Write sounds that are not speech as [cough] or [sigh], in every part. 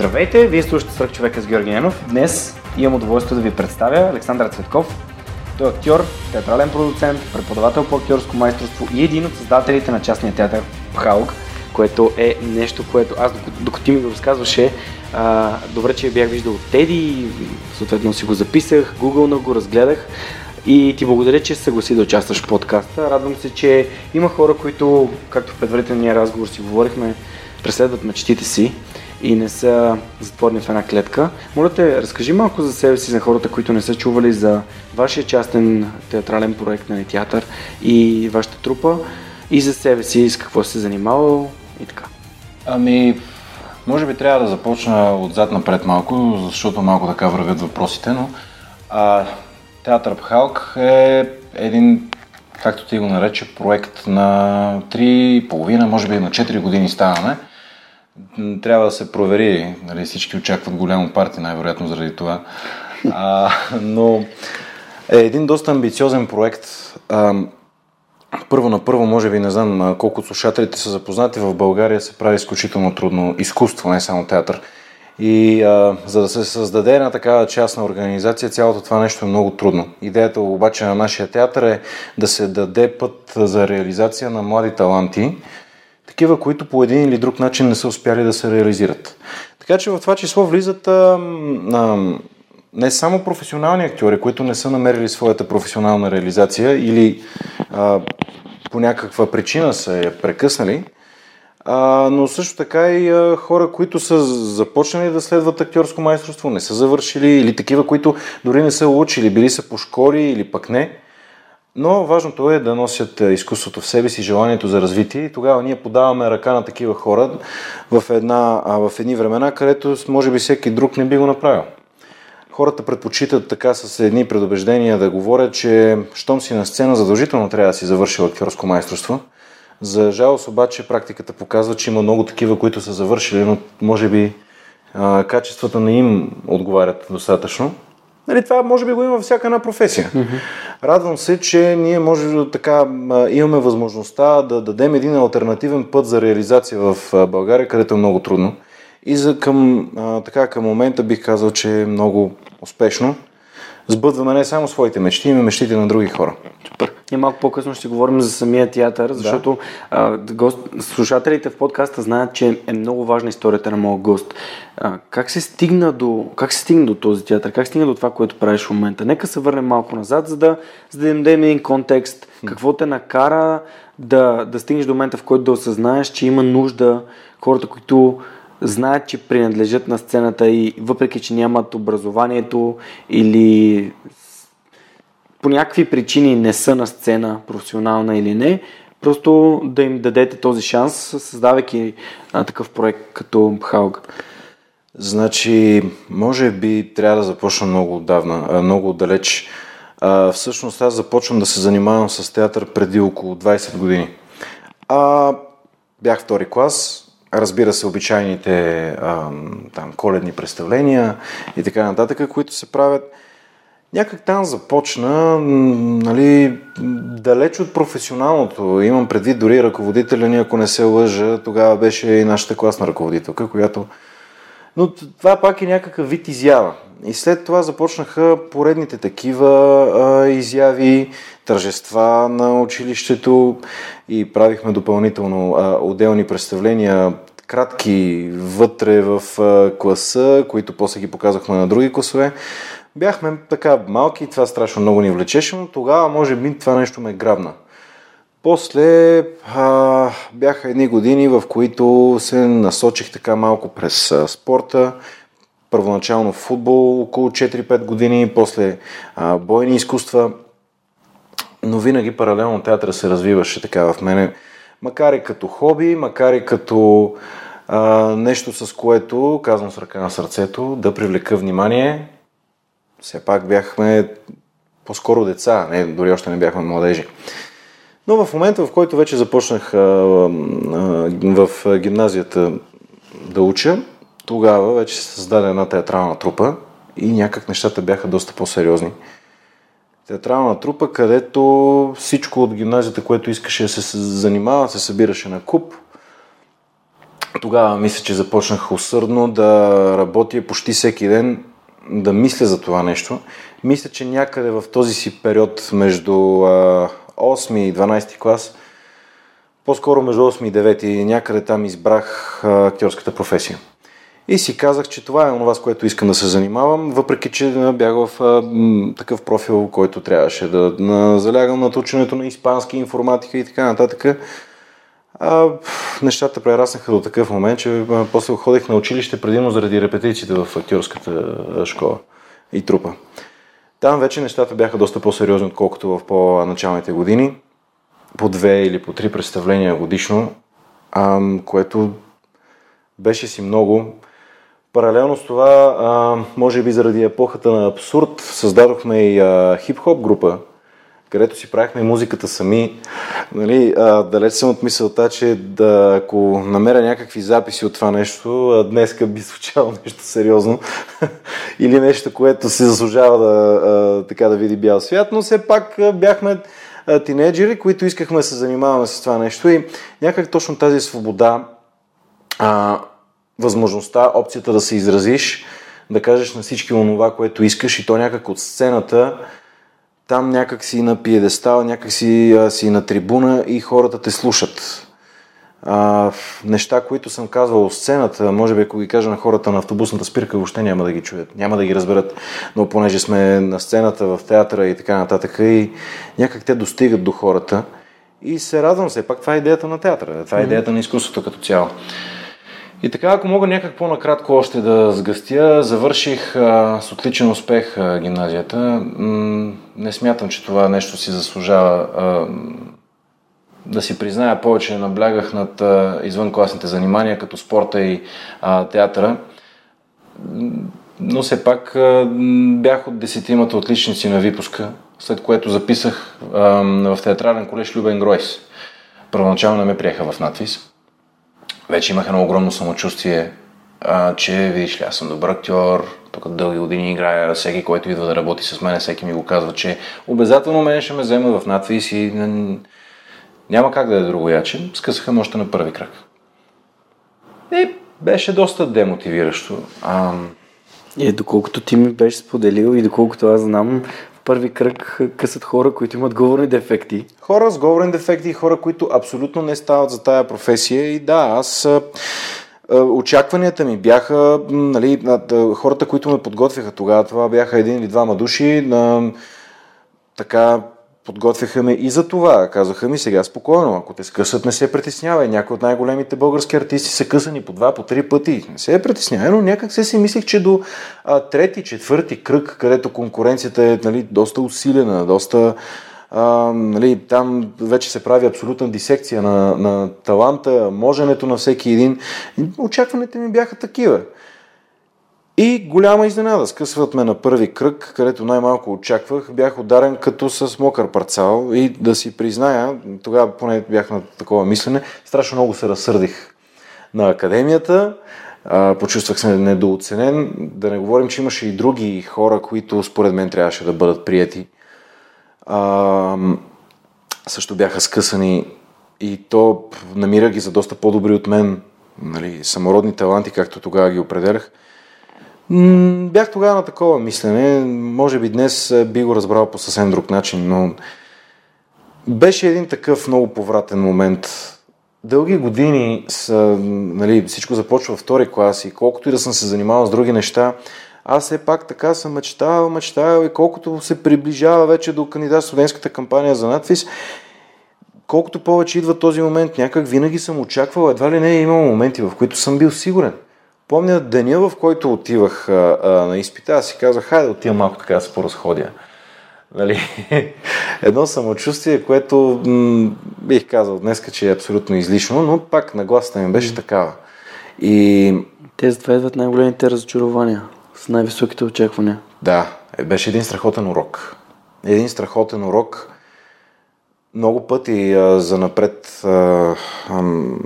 Здравейте, вие слушате Свърх човека с Георги Ненов. Днес имам удоволствие да ви представя Александър Цветков. Той е актьор, театрален продуцент, преподавател по актьорско майсторство и един от създателите на частния театър Хаук, което е нещо, което аз докато ти ми го разказваше, а, добре, че бях виждал Теди, съответно си го записах, гугълнах го, разгледах и ти благодаря, че се съгласи да участваш в подкаста. Радвам се, че има хора, които, както в предварителния разговор си говорихме, преследват мечтите си и не са затворени в една клетка. Моля те, разкажи малко за себе си, за хората, които не са чували за вашия частен театрален проект на театър и вашата трупа и за себе си, с какво се занимавал и така. Ами, може би трябва да започна отзад напред малко, защото малко така вървят въпросите, но а, Театър Пхалк е един, както ти го нарече, проект на 3,5, може би на 4 години ставаме трябва да се провери. Нали, всички очакват голямо парти, най-вероятно заради това. А, но е един доста амбициозен проект. А, първо на първо, може би, не знам колко слушателите са запознати, в България се прави изключително трудно изкуство, не само театър. И а, за да се създаде една такава частна организация, цялото това нещо е много трудно. Идеята обаче на нашия театър е да се даде път за реализация на млади таланти, такива, които по един или друг начин не са успяли да се реализират. Така че в това число влизат а, а, не само професионални актьори, които не са намерили своята професионална реализация или а, по някаква причина са я прекъснали, а, но също така и а, хора, които са започнали да следват актьорско майсторство, не са завършили или такива, които дори не са учили, били са по школи или пък не. Но важното е да носят е, изкуството в себе си, желанието за развитие и тогава ние подаваме ръка на такива хора в, една, в едни времена, където може би всеки друг не би го направил. Хората предпочитат така с едни предубеждения да говорят, че щом си на сцена задължително трябва да си завършил актьорско майсторство. За жалост обаче практиката показва, че има много такива, които са завършили, но може би а, качествата не им отговарят достатъчно. Нали, това може би го има във всяка една професия. Mm-hmm. Радвам се, че ние може да така имаме възможността да дадем един альтернативен път за реализация в България, където е много трудно. И за към, така, към момента бих казал, че е много успешно. Сбъдваме не само своите мечти, но и мечтите на други хора. Супер. И малко по-късно ще говорим за самия театър, защото да. а, гост, слушателите в подкаста знаят, че е много важна историята на моят гост. А, как се стигна до, как се стигна до този театър? Как се стигна до това, което правиш в момента? Нека се върнем малко назад, за да, за да им дадем един контекст. Какво те накара да, да стигнеш до момента, в който да осъзнаеш, че има нужда хората, които знаят, че принадлежат на сцената и въпреки, че нямат образованието или по някакви причини не са на сцена, професионална или не, просто да им дадете този шанс, създавайки а, такъв проект като Хауг. Значи, може би трябва да започна много отдавна, много отдалеч. А, всъщност аз започвам да се занимавам с театър преди около 20 години. А, бях втори клас, разбира се, обичайните а, там, коледни представления и така нататък, които се правят. Някак там започна, нали, далеч от професионалното. Имам предвид дори ръководителя ни, ако не се лъжа, тогава беше и нашата класна ръководителка, която... Но това пак е някакъв вид изява. И след това започнаха поредните такива а, изяви, тържества на училището и правихме допълнително а, отделни представления, кратки вътре в а, класа, които после ги показахме на други класове. Бяхме така малки, това страшно много ни влечеше, но тогава може би това нещо ме грабна. После а, бяха едни години, в които се насочих така малко през а, спорта. Първоначално футбол около 4-5 години, после а, бойни изкуства. Но винаги паралелно театъра се развиваше така в мене. Макар и като хоби, макар и като А, нещо с което, казвам с ръка на сърцето, да привлека внимание. Все пак бяхме по-скоро деца, не, дори още не бяхме младежи. Но в момента, в който вече започнах а, а, в гимназията да уча, тогава вече се създаде една театрална трупа и някак нещата бяха доста по-сериозни. Театрална трупа, където всичко от гимназията, което искаше да се занимава, се събираше на куп. Тогава мисля, че започнах усърдно да работя почти всеки ден, да мисля за това нещо. Мисля, че някъде в този си период между 8 и 12 клас, по-скоро между 8 и 9 някъде там избрах актьорската професия. И си казах, че това е това, с което искам да се занимавам, въпреки че бях в а, такъв профил, който трябваше да на, залягам над ученето на испански, информатика и така нататък. А, нещата прераснаха до такъв момент, че а, после ходих на училище предимно заради репетициите в актьорската школа и трупа. Там вече нещата бяха доста по-сериозни, отколкото в по-началните години. По две или по три представления годишно, а, което беше си много. Паралелно с това, а, може би заради епохата на абсурд, създадохме и а, хип-хоп група, където си правихме музиката сами. Нали, а, далеч съм от мисълта, че да, ако намеря някакви записи от това нещо, днеска би звучало [laughs] нещо сериозно. [laughs] Или нещо, което се заслужава да, а, така да види бял свят, но все пак бяхме тинейджери, които искахме да се занимаваме с това нещо. И някак точно тази свобода а, възможността, опцията да се изразиш, да кажеш на всички онова, което искаш и то някак от сцената, там някак си на пиедестал, някак си, а, си на трибуна и хората те слушат. А, неща, които съм казвал от сцената, може би ако ги кажа на хората на автобусната спирка, въобще няма да ги чуят, няма да ги разберат, но понеже сме на сцената, в театъра и така нататък, и някак те достигат до хората. И се радвам се, пак това е идеята на театъра, това е идеята на изкуството като цяло. И така, ако мога някак по-накратко още да сгъстя, завърших а, с отличен успех а, гимназията. М- не смятам, че това нещо си заслужава а, да си призная повече, наблягах над а, извънкласните занимания, като спорта и а, театъра. Но все пак а, бях от десетимата отличници на випуска, след което записах а, в театрален колеж Любен Гройс. Първоначално ме приеха в надвис вече имах едно огромно самочувствие, а, че видиш ли, аз съм добър актьор, тук дълги години играя, всеки, който идва да работи с мен, всеки ми го казва, че обязателно мен ще ме взема в надвис и няма как да е другояче. Скъсаха още на първи крак. И беше доста демотивиращо. А... Е, доколкото ти ми беше споделил и доколкото аз знам, първи кръг късат хора, които имат говорни дефекти. Хора с говорни дефекти хора, които абсолютно не стават за тая професия. И да, аз очакванията ми бяха, нали, хората, които ме подготвяха тогава, това бяха един или двама души, на, така подготвяха ме и за това. Казаха ми сега спокойно, ако те скъсат, не се притеснявай. Някои от най-големите български артисти са късани по два, по три пъти. Не се притеснявай, но някак се си мислих, че до а, трети, четвърти кръг, където конкуренцията е нали, доста усилена, доста а, нали, там вече се прави абсолютна дисекция на, на таланта, моженето на всеки един. Очакваните ми бяха такива. И голяма изненада. Скъсват ме на първи кръг, където най-малко очаквах. Бях ударен като с мокър парцал и да си призная, тогава поне бях на такова мислене, страшно много се разсърдих на академията. почувствах се недооценен. Да не говорим, че имаше и други хора, които според мен трябваше да бъдат прияти. Също бяха скъсани и то намира ги за доста по-добри от мен. Нали, самородни таланти, както тогава ги определях. Бях тогава на такова мислене. Може би днес би го разбрал по съвсем друг начин, но беше един такъв много повратен момент. Дълги години са, нали, всичко започва втори клас и колкото и да съм се занимавал с други неща, аз все пак така съм мечтал, мечтал и колкото се приближава вече до кандидат студентската кампания за надвис, колкото повече идва този момент, някак винаги съм очаквал, едва ли не е имал моменти, в които съм бил сигурен – Помня деня, в който отивах а, а, на изпита, аз си казах, хайде да отивам малко така да се поразходя. Нали? [laughs] Едно самочувствие, което м- бих казал днес, че е абсолютно излишно, но пак нагласата ми беше такава. И... Те затова идват най-големите разочарования, с най-високите очаквания. Да, е, беше един страхотен урок. Един страхотен урок. Много пъти за напред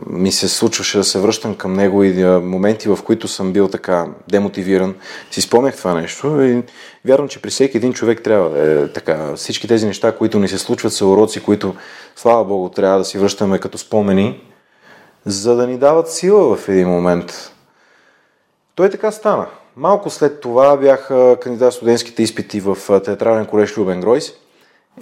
ми се случваше да се връщам към него и моменти, в които съм бил така демотивиран. Си спомнях това нещо и вярвам, че при всеки един човек трябва да е така. Всички тези неща, които ни се случват, са уроци, които, слава Богу, трябва да си връщаме като спомени, за да ни дават сила в един момент. Той така стана. Малко след това бяха кандидат студентските изпити в театрален колеж Любен Гройс.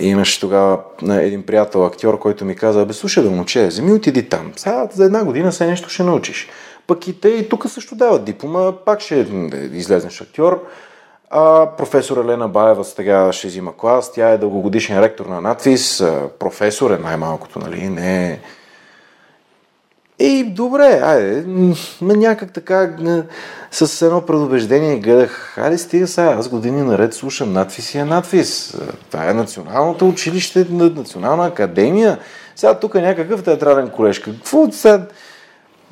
И имаше тогава един приятел, актьор, който ми каза, бе, слушай да момче, вземи отиди там. Сега за една година се нещо ще научиш. Пък и те и тук също дават диплома, пак ще излезнеш актьор. А професор Елена Баева сега ще взима клас. Тя е дългогодишен ректор на надвис. Професор е най-малкото, нали? Не е и добре, айде, някак така с едно предубеждение гледах, айде стига сега, аз години наред слушам надфис и е надфис. Това е Националното училище, Национална академия. Сега тук е някакъв театрален колеж. Какво сега?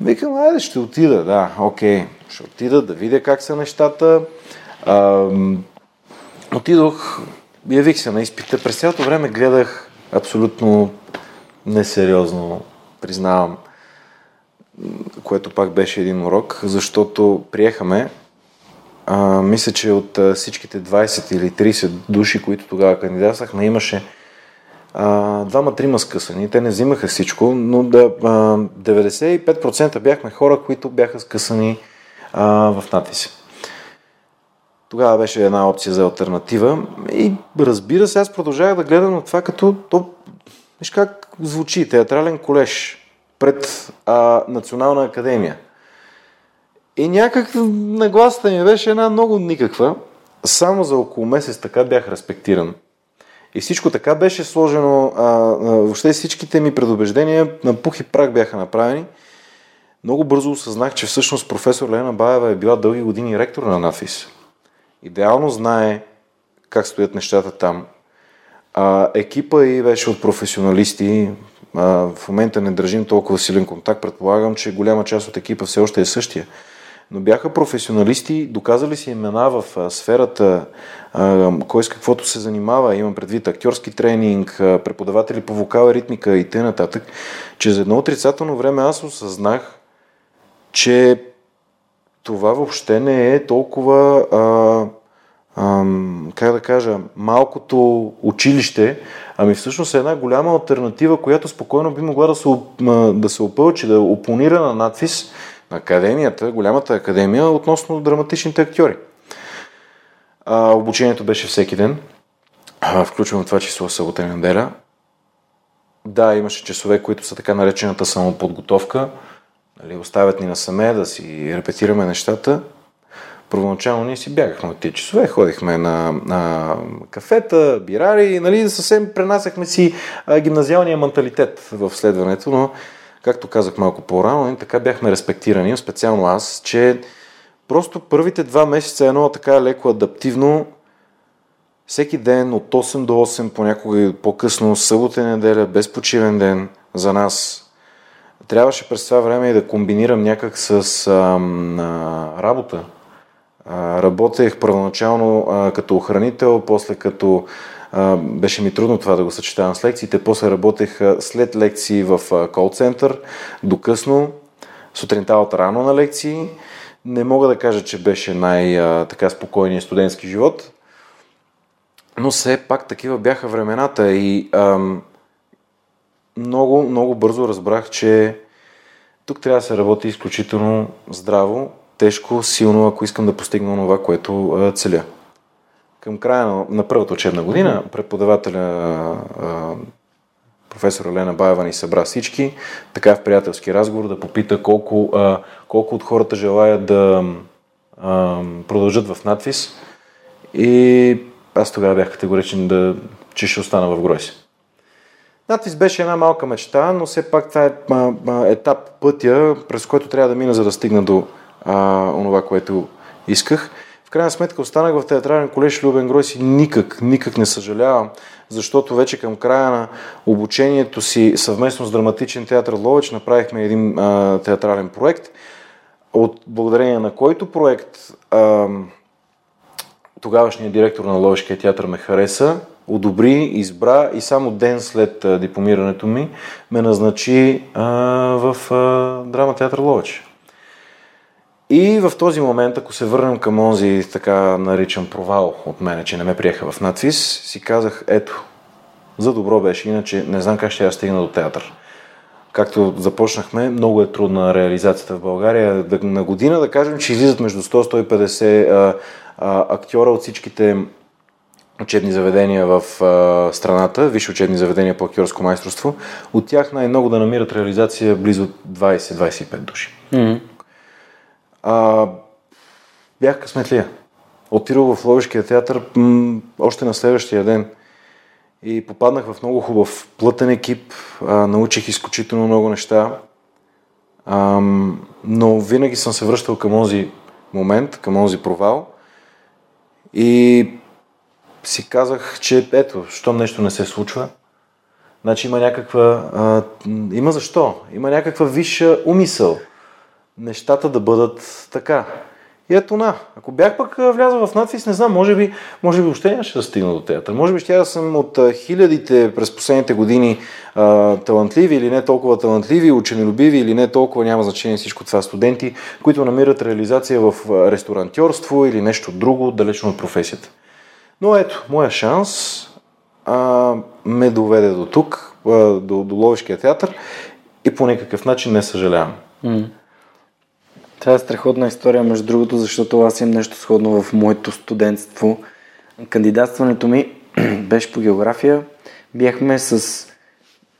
Викам, айде ще отида, да, окей, ще отида да видя как са нещата. А, отидох, явих се на изпита. През цялото време гледах абсолютно несериозно, признавам което пак беше един урок, защото приехаме, а, мисля, че от а, всичките 20 или 30 души, които тогава кандидатствахме, имаше а, двама-трима скъсани. Те не взимаха всичко, но да, а, 95% бяхме хора, които бяха скъсани а, в надвис. Тогава беше една опция за альтернатива и разбира се, аз продължавах да гледам на това като то, виж как звучи, театрален колеж пред а, Национална академия. И някак нагласата ми беше една много никаква. Само за около месец така бях респектиран. И всичко така беше сложено, а, а, въобще всичките ми предубеждения на пух и прах бяха направени. Много бързо осъзнах, че всъщност професор Лена Баева е била дълги години ректор на НАФИС. Идеално знае как стоят нещата там. А, екипа и беше от професионалисти, в момента не държим толкова силен контакт. Предполагам, че голяма част от екипа все още е същия. Но бяха професионалисти, доказали си имена в сферата, кой с каквото се занимава. Имам предвид актьорски тренинг, преподаватели по вокал, ритмика и т.н. Че за едно отрицателно време аз осъзнах, че това въобще не е толкова а, ам, как да кажа, малкото училище, ами всъщност е една голяма альтернатива, която спокойно би могла да се, да се опълчи, да опонира на надвис на академията, голямата академия, относно драматичните актьори. А, обучението беше всеки ден, включвам това число събота и неделя. Да, имаше часове, които са така наречената самоподготовка. Нали, оставят ни насаме да си репетираме нещата първоначално ние си бягахме от тези часове, ходихме на, на кафета, бирари, нали, съвсем пренасяхме си а, гимназиалния менталитет в следването, но както казах малко по-рано, нали, така бяхме респектирани, специално аз, че просто първите два месеца едно така леко адаптивно, всеки ден от 8 до 8, понякога по-късно, събота и неделя, без почивен ден за нас. Трябваше през това време и да комбинирам някак с а, а, работа, Работех първоначално като охранител, после като беше ми трудно това да го съчетавам с лекциите, после работех след лекции в кол-център, до късно, сутринта от рано на лекции. Не мога да кажа, че беше най-така спокойният студентски живот, но все пак такива бяха времената и ам, много, много бързо разбрах, че тук трябва да се работи изключително здраво тежко, силно, ако искам да постигна това, което целя. Към края на, на първата учебна година преподавателя професор Елена Баева ни събра всички, така в приятелски разговор, да попита колко, а, колко от хората желаят да а, продължат в надвис. И аз тогава бях категоричен, да, че ще остана в Гройс. Надвис беше една малка мечта, но все пак това е а, а, етап пътя, през който трябва да мина, за да стигна до а, онова, което исках. В крайна сметка останах в театрален колеж Любен Гройс и никак, никак не съжалявам, защото вече към края на обучението си съвместно с драматичен театър Ловеч направихме един а, театрален проект. от благодарение на който проект а, тогавашният директор на Ловешкия театър ме хареса, одобри, избра и само ден след дипломирането ми ме назначи а, в а, драма театър Ловеч. И в този момент, ако се върнем към онзи така наричан провал от мене, че не ме приеха в надвис, си казах, ето, за добро беше, иначе не знам как ще я стигна до театър. Както започнахме, много е трудна реализацията в България. На година да кажем, че излизат между 100-150 актьора от всичките учебни заведения в а, страната, висши учебни заведения по актьорско майсторство. От тях най-много да намират реализация близо 20-25 души. Mm-hmm. А, бях късметлия. Отидох в Ловишкия театър м- още на следващия ден. И попаднах в много хубав плътен екип, а, научих изключително много неща, а, но винаги съм се връщал към този момент, към този провал. И си казах, че ето, щом нещо не се случва, значи има някаква, а, има защо, има някаква висша умисъл нещата да бъдат така. И ето на, ако бях пък влязъл в надпис, не знам, може би, може би въобще нямаше да стигна до театър. Може би ще да съм от хилядите през последните години а, талантливи или не толкова талантливи, ученолюбиви или не толкова, няма значение всичко това студенти, които намират реализация в ресторантьорство или нещо друго, далечно от професията. Но ето, моя шанс а, ме доведе до тук, а, до, до Ловишкия театър и по някакъв начин не съжалявам. Mm. Това е страхотна история, между другото, защото аз имам нещо сходно в моето студентство. Кандидатстването ми [clears throat] беше по география. Бяхме с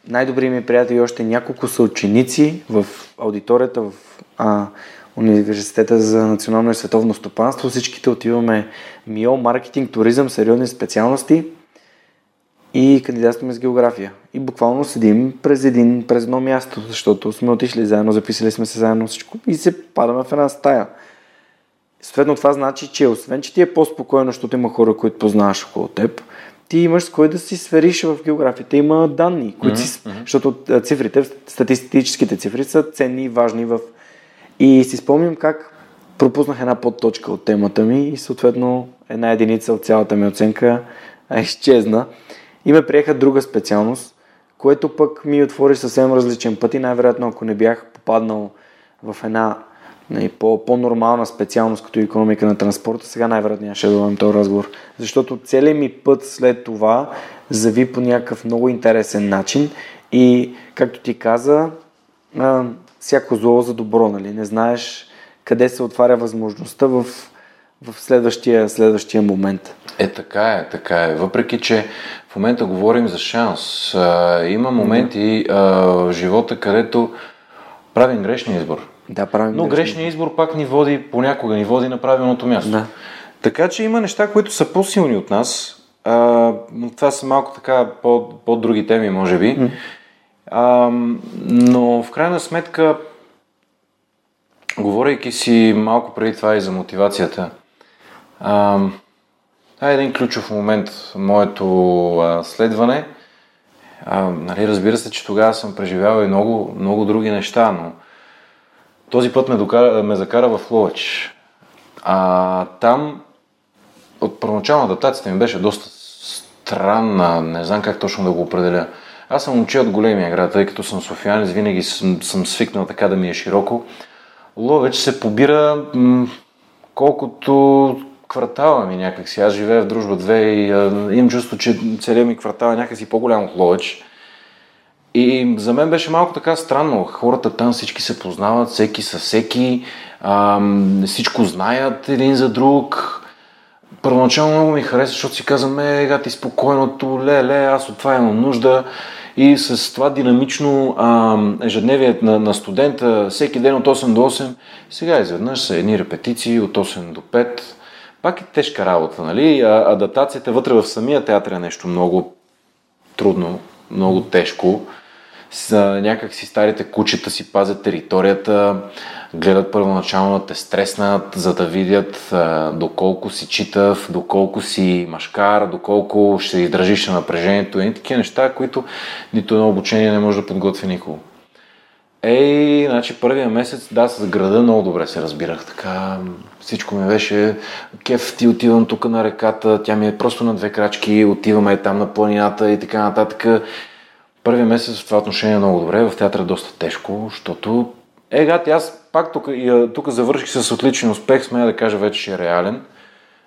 най-добри ми приятели още няколко съученици в аудиторията в а, Университета за национално и световно стопанство. Всичките отиваме МИО, маркетинг, туризъм, сериозни специалности – и кандидатстваме с география. И буквално седим през, един, през едно място, защото сме отишли заедно, записали сме се заедно всичко и се падаме в една стая. Съответно това значи, че освен, че ти е по-спокойно, защото има хора, които познаваш около теб, ти имаш с кой да си свериш в географията. Има данни, които mm-hmm. си, защото цифрите, статистическите цифри са ценни и важни в... И си спомням как пропуснах една подточка от темата ми и съответно една единица от цялата ми оценка изчезна и ме приеха друга специалност, което пък ми отвори съвсем различен път и най-вероятно ако не бях попаднал в една нали, по, по-нормална специалност като економика на транспорта, сега най-вероятно нямаше да дадем този разговор. Защото целият ми път след това зави по някакъв много интересен начин и, както ти каза, а, всяко зло за добро, нали? Не знаеш къде се отваря възможността в, в следващия, следващия момент. Е, така е, така е. Въпреки, че в момента говорим за шанс. А, има моменти а, в живота, където правим грешния избор. Да, правим Но грешния избор пак ни води, понякога ни води на правилното място. Да. Така че има неща, които са по-силни от нас. А, това са малко така по, по-други теми, може би. Mm. А, но в крайна сметка, говорейки си малко преди това и за мотивацията, това е един ключов момент в моето а, следване. А, нали, разбира се, че тогава съм преживял и много, много други неща, но този път ме, докара, ме закара в Ловеч. А там от първоначална адаптацията ми беше доста странна, не знам как точно да го определя. Аз съм момче от големия град, тъй като съм софиянец, винаги съм, съм свикнал така да ми е широко. Ловеч се побира м- колкото квартала ми някакси. Аз живея в Дружба 2 и а, имам чувство, че целият ми квартал е някакси по-голям от Ловеч. И за мен беше малко така странно. Хората там всички се познават, всеки са всеки, а, всичко знаят един за друг. Първоначално много ми хареса, защото си казвам, е, га ти спокойното, ле, ле, аз от това имам нужда. И с това динамично а, ежедневие на, на студента, всеки ден от 8 до 8, сега изведнъж са едни репетиции от 8 до 5 пак е тежка работа, нали? Адаптацията вътре в самия театър е нещо много трудно, много тежко. С, някак си старите кучета си пазят територията, гледат първоначално да те стреснат, за да видят доколко си читав, доколко си машкар, доколко ще издържиш на напрежението и такива неща, които нито едно обучение не може да подготви никого. Ей, значи първия месец, да, с града много добре се разбирах. Така, всичко ми беше кеф, ти отивам тук на реката, тя ми е просто на две крачки, отиваме там на планината и така нататък. Първия месец в това отношение е много добре, в театъра е доста тежко, защото е, гати, аз пак тук, тук завърших с отличен успех, смея да кажа вече, че е реален.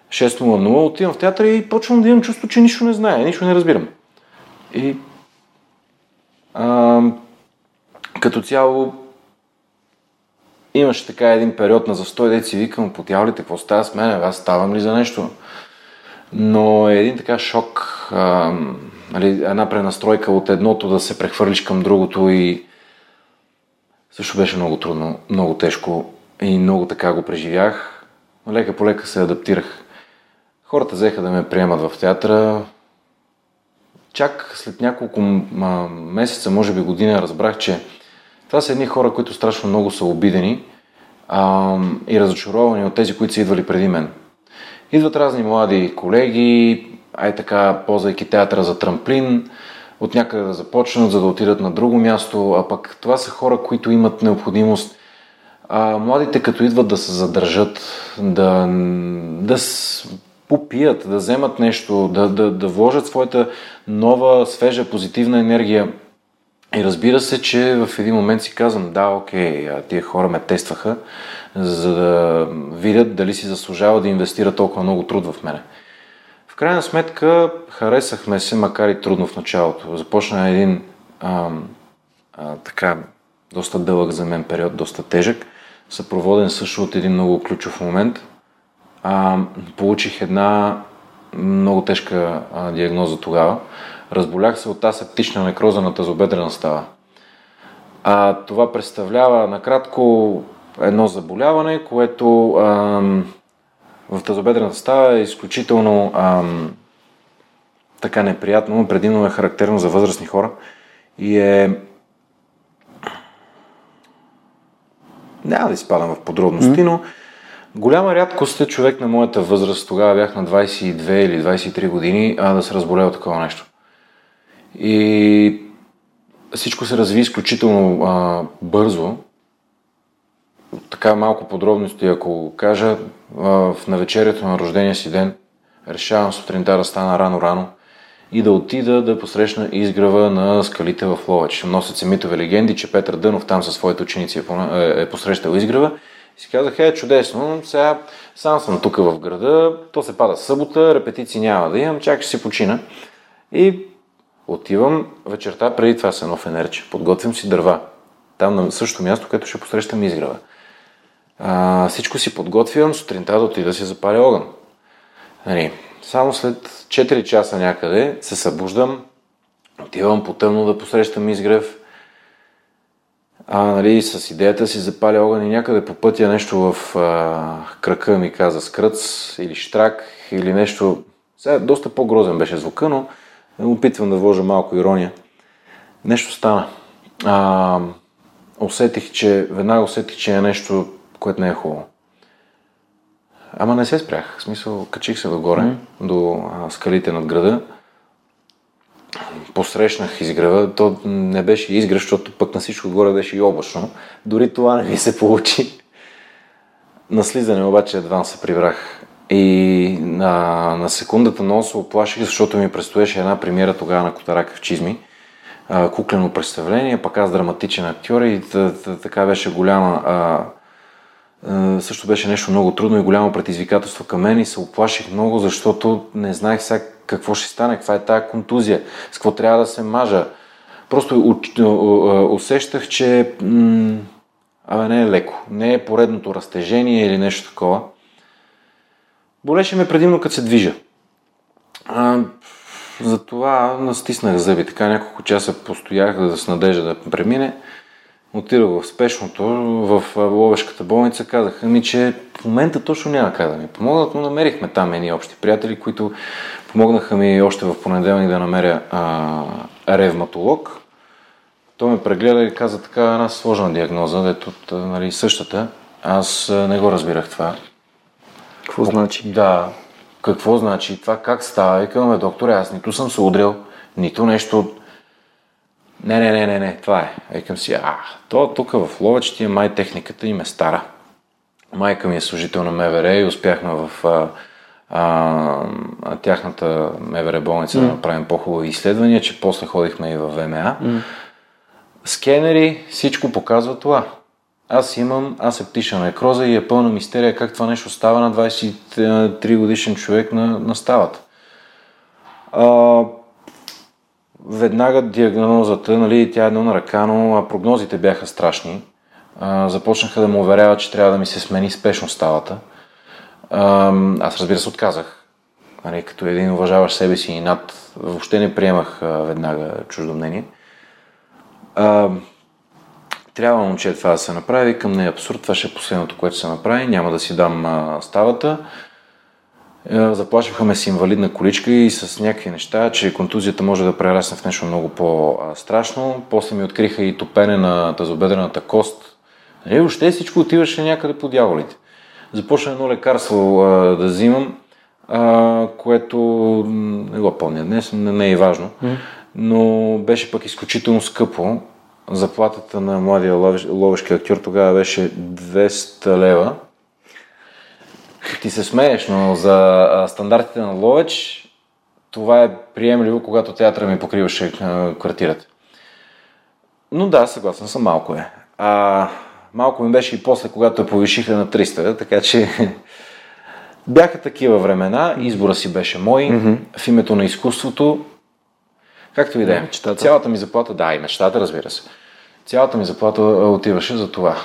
6.00, отивам в театъра и почвам да имам чувство, че нищо не знае, нищо не разбирам. И а, като цяло имаше така един период на застой, де си викам, потявалите, какво става с мен, аз ставам ли за нещо? Но е един така шок, а, нали, една пренастройка от едното да се прехвърлиш към другото и също беше много трудно, много тежко и много така го преживях. Лека по лека се адаптирах. Хората взеха да ме приемат в театъра. Чак след няколко месеца, може би година, разбрах, че това са едни хора, които страшно много са обидени а, и разочаровани от тези, които са идвали преди мен. Идват разни млади колеги, ай така, ползвайки театъра за трамплин, от някъде да започнат, за да отидат на друго място, а пък това са хора, които имат необходимост а, младите като идват да се задържат, да, да попият, да вземат нещо, да, да, да вложат своята нова, свежа, позитивна енергия. И разбира се, че в един момент си казвам, да, окей, тия хора ме тестваха, за да видят дали си заслужава да инвестира толкова много труд в мене. В крайна сметка харесахме се, макар и трудно в началото. Започна един а, а, така доста дълъг за мен период, доста тежък, съпроводен също от един много ключов момент. А, получих една много тежка а, диагноза тогава. Разболях се от асептична некроза на тазобедрена става. А, това представлява накратко едно заболяване, което а, в тазобедрената става е изключително ам, така неприятно, предимно е характерно за възрастни хора и е няма да изпадам в подробности, но голяма рядкост е човек на моята възраст, тогава бях на 22 или 23 години, а да се разболее от такова нещо. И всичко се разви изключително а, бързо така малко подробности, ако кажа, в навечерието на рождения си ден решавам сутринта да стана рано-рано и да отида да посрещна изгрева на скалите в Ловеч. Носят се митове легенди, че Петър Дънов там със своите ученици е, е, е посрещал изгрева. И си казах, е, чудесно, сега сам съм тук в града, то се пада събота, репетиции няма да имам, чак ще си почина. И отивам вечерта, преди това се едно фенерче, подготвям си дърва. Там на същото място, където ще посрещам изгрева. А, всичко си подготвям, сутринта да отида да си запаля огън. Нали, само след 4 часа някъде се събуждам, отивам по-тъмно да посрещам изгрев, а, нали, с идеята си запаля огън и някъде по пътя нещо в а, кръка ми каза скръц или штрак или нещо. Сега доста по-грозен беше звука, но опитвам да вложа малко ирония. Нещо стана. А, усетих, че, веднага усетих, че е нещо което не е хубаво. Ама не се спрях. В смисъл, качих се догоре, mm. до а, скалите над града. Посрещнах изгрева. То не беше изгрев, защото пък на всичко отгоре беше и облачно. Дори това не ми се получи. На слизане обаче едва се прибрах. И на, на секундата много се оплаших, защото ми предстоеше една премиера тогава на Котарака в Чизми. А, куклено представление, пък аз драматичен актьор и така беше голяма а, също беше нещо много трудно и голямо предизвикателство към мен и се оплаших много, защото не знаех сега какво ще стане, каква е тази контузия, с какво трябва да се мажа. Просто усещах, че м- абе, не е леко, не е поредното разтежение или нещо такова. Болеше ме предимно като се движа. А, затова настиснах зъби, така няколко часа постоях да с надежда да премине отидох в спешното, в Ловешката болница, казаха ми, че в момента точно няма как да ми помогнат, но намерихме там едни общи приятели, които помогнаха ми още в понеделник да намеря а, ревматолог. Той ме прегледа и каза така една сложна диагноза, дето нали, същата. Аз не го разбирах това. Какво значи? Да, какво значи това, как става. И казваме, докторе, аз нито съм се удрял, нито нещо Не, не, не, не, не, това е. Викам си, а, то тук в Ловеч тия май техниката им е стара. Майка ми е служител на МВР и успяхме в а, а, тяхната МВР болница mm. да направим по-хубави изследвания, че после ходихме и в ВМА. Mm. Скенери, всичко показва това. Аз имам асептична некроза и е пълна мистерия как това нещо става на 23 годишен човек на, на ставата. А, веднага диагнозата, нали, тя е едно на ръка, но прогнозите бяха страшни. А, започнаха да му уверяват, че трябва да ми се смени спешно ставата. А, аз разбира се отказах. Нали, като един уважаващ себе си и над, въобще не приемах а, веднага чуждо мнение. А, трябва момче това да се направи, към не е абсурд, това ще е последното, което се направи, няма да си дам а, ставата. Е, заплашваха ме с инвалидна количка и с някакви неща, че контузията може да прерасне в нещо много по-страшно. После ми откриха и топене на тазобедрената кост. Е, въобще всичко отиваше някъде по дяволите. Започна едно лекарство а, да взимам, а, което не го помня днес, не, не е важно, но беше пък изключително скъпо. Заплатата на младия ловешки актьор тогава беше 200 лева ти се смееш, но за стандартите на Ловеч това е приемливо, когато театъра ми покриваше квартирата. Но да, съгласен съм, малко е. А, малко ми беше и после, когато я повишиха на 300, така че [laughs] бяха такива времена, избора си беше мой, mm-hmm. в името на изкуството, както и да е. Цялата ми заплата, да, и мечтата, разбира се. Цялата ми заплата отиваше за това.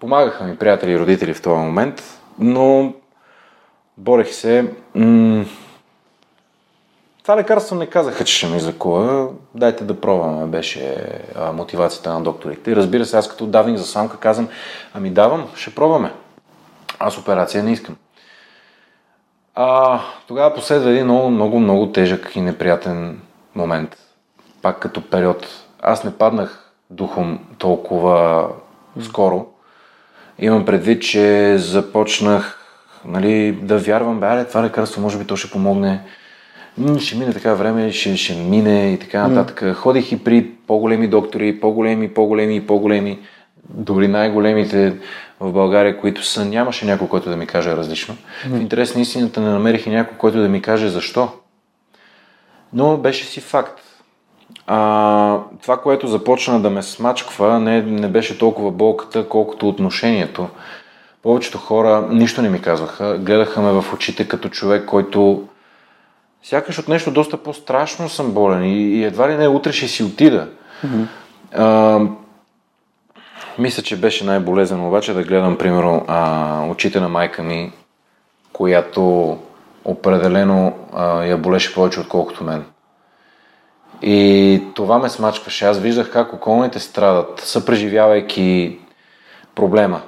Помагаха ми приятели и родители в този момент, но Борех се. М- това лекарство не казаха, че ще ми закува. Дайте да пробваме, беше а, мотивацията на докторите. И разбира се, аз като давник за самка казвам, ами давам, ще пробваме. Аз операция не искам. А, тогава последва един много, много, много тежък и неприятен момент. Пак като период. Аз не паднах духом толкова скоро. Имам предвид, че започнах нали, да вярвам, бе, това лекарство може би то ще помогне, ще мине така време, ще, ще мине и така нататък. Mm. Ходих и при по-големи доктори, по-големи, по-големи по-големи, дори най-големите в България, които са, нямаше някой, който да ми каже различно. Mm. В интерес на истината не намерих и някой, който да ми каже защо. Но беше си факт. А, това, което започна да ме смачква, не, не беше толкова болката, колкото отношението повечето хора нищо не ми казваха. Гледаха ме в очите като човек, който сякаш от нещо доста по-страшно съм болен и, и едва ли не утре ще си отида. Mm-hmm. А, мисля, че беше най-болезнено обаче да гледам, примерно, а, очите на майка ми, която определено а, я болеше повече, отколкото мен. И това ме смачкваше. Аз виждах как околните страдат, съпреживявайки проблема